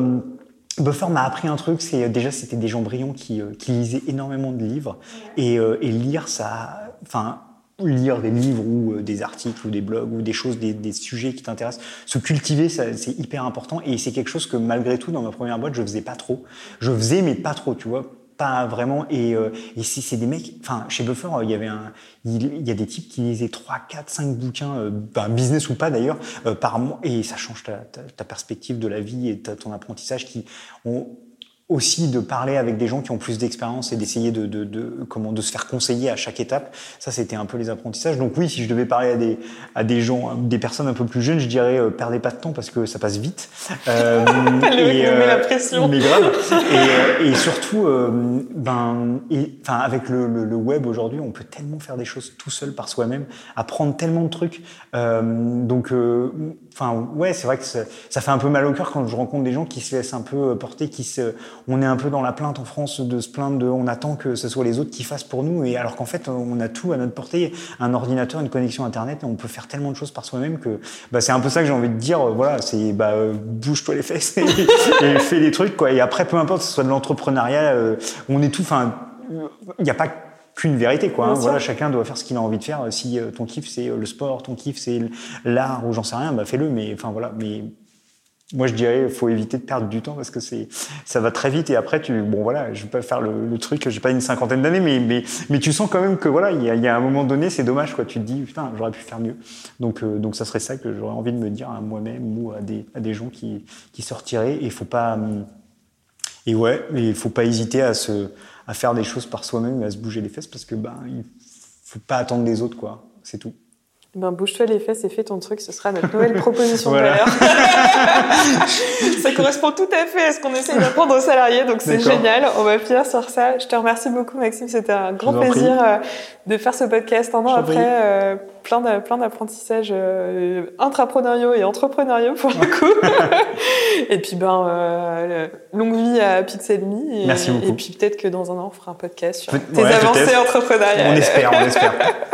Buffer m'a appris un truc, c'est déjà c'était des gens brillants qui, qui lisaient énormément de livres et, et lire ça, enfin lire des livres ou des articles ou des blogs ou des choses, des, sujets qui t'intéressent. Se cultiver, c'est hyper important et c'est quelque chose que malgré tout dans ma première boîte je faisais pas trop. Je faisais mais pas trop, tu vois pas vraiment. Et, euh, et si c'est des mecs, enfin, chez Buffer, il y avait il, y a des types qui lisaient 3, 4, 5 bouquins, euh, ben, business ou pas d'ailleurs, euh, par mois, et ça change ta, perspective de la vie et ta, ton apprentissage qui, ont aussi de parler avec des gens qui ont plus d'expérience et d'essayer de, de, de, comment de se faire conseiller à chaque étape. Ça, c'était un peu les apprentissages. Donc oui, si je devais parler à des à des gens, des personnes un peu plus jeunes, je dirais euh, perdez pas de temps parce que ça passe vite. Euh, et, met la pression. Mais grave. et, et, surtout, ben, enfin avec le, le, le web aujourd'hui, on peut tellement faire des choses tout seul par soi-même, apprendre tellement de trucs. donc enfin ouais, c'est vrai que ça fait un peu mal au cœur quand je rencontre des gens qui se laissent un peu porter, qui se on est un peu dans la plainte en France de se plaindre de, on attend que ce soit les autres qui fassent pour nous, et alors qu'en fait, on a tout à notre portée, un ordinateur, une connexion internet, et on peut faire tellement de choses par soi-même que, bah, c'est un peu ça que j'ai envie de dire. Euh, voilà, c'est, bah, euh, bouge-toi les fesses et, fais des trucs, quoi. Et après, peu importe, que ce soit de l'entrepreneuriat, euh, on est tout, enfin, il n'y a pas qu'une vérité quoi hein. voilà chacun doit faire ce qu'il a envie de faire si ton kiff c'est le sport ton kiff c'est l'art ou j'en sais rien bah fais-le mais enfin voilà mais moi, je dirais, il faut éviter de perdre du temps parce que c'est, ça va très vite et après, tu, bon voilà, je vais pas faire le, le truc, j'ai pas une cinquantaine d'années, mais, mais, mais tu sens quand même que voilà, il y a, y a un moment donné, c'est dommage quoi. Tu te dis, putain, j'aurais pu faire mieux. Donc, euh, donc ça serait ça que j'aurais envie de me dire à moi-même ou à des, à des gens qui, qui sortiraient. Et il faut pas, hum, et ouais, il faut pas hésiter à se, à faire des choses par soi-même, à se bouger les fesses parce que ben, il faut pas attendre les autres quoi. C'est tout. Ben, bouge-toi les fesses et fais ton truc, ce sera notre nouvelle proposition de valeur. ça correspond tout à fait à ce qu'on essaie d'apprendre aux salariés, donc c'est génial. On va finir sur ça. Je te remercie beaucoup, Maxime. C'était un grand plaisir euh, de faire ce podcast un an après. Plein de, plein d'apprentissages euh, intrapreneuriaux et entrepreneuriaux pour le coup. et puis ben euh, longue vie à Pixelmi. Et, Merci beaucoup. Et puis peut-être que dans un an on fera un podcast sur tes avancées entrepreneuriales. On espère, on espère.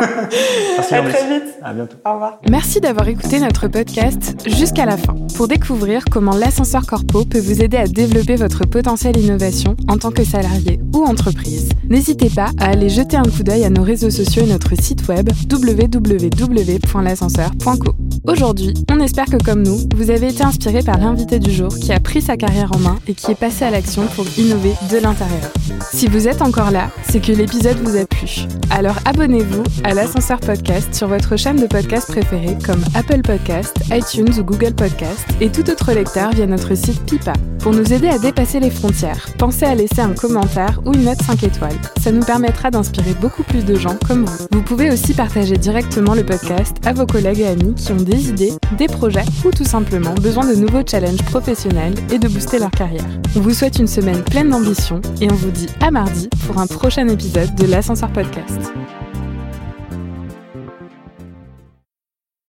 Merci, à très vite. À bientôt. Au revoir. Merci d'avoir écouté notre podcast jusqu'à la fin pour découvrir comment l'ascenseur corpo peut vous aider à développer votre potentiel innovation en tant que salarié ou entreprise. N'hésitez pas à aller jeter un coup d'œil à nos réseaux sociaux et notre site web www www.l'ascenseur.co. Aujourd'hui, on espère que comme nous, vous avez été inspiré par l'invité du jour qui a pris sa carrière en main et qui est passé à l'action pour innover de l'intérieur. Si vous êtes encore là, c'est que l'épisode vous a plu. Alors abonnez-vous à l'ascenseur podcast sur votre chaîne de podcast préférée comme Apple Podcast, iTunes ou Google Podcast et tout autre lecteur via notre site Pipa. Pour nous aider à dépasser les frontières, pensez à laisser un commentaire ou une note 5 étoiles. Ça nous permettra d'inspirer beaucoup plus de gens comme vous. Vous pouvez aussi partager directement le podcast à vos collègues et amis qui ont des idées, des projets ou tout simplement besoin de nouveaux challenges professionnels et de booster leur carrière. On vous souhaite une semaine pleine d'ambition et on vous dit à mardi pour un prochain épisode de l'Ascenseur Podcast.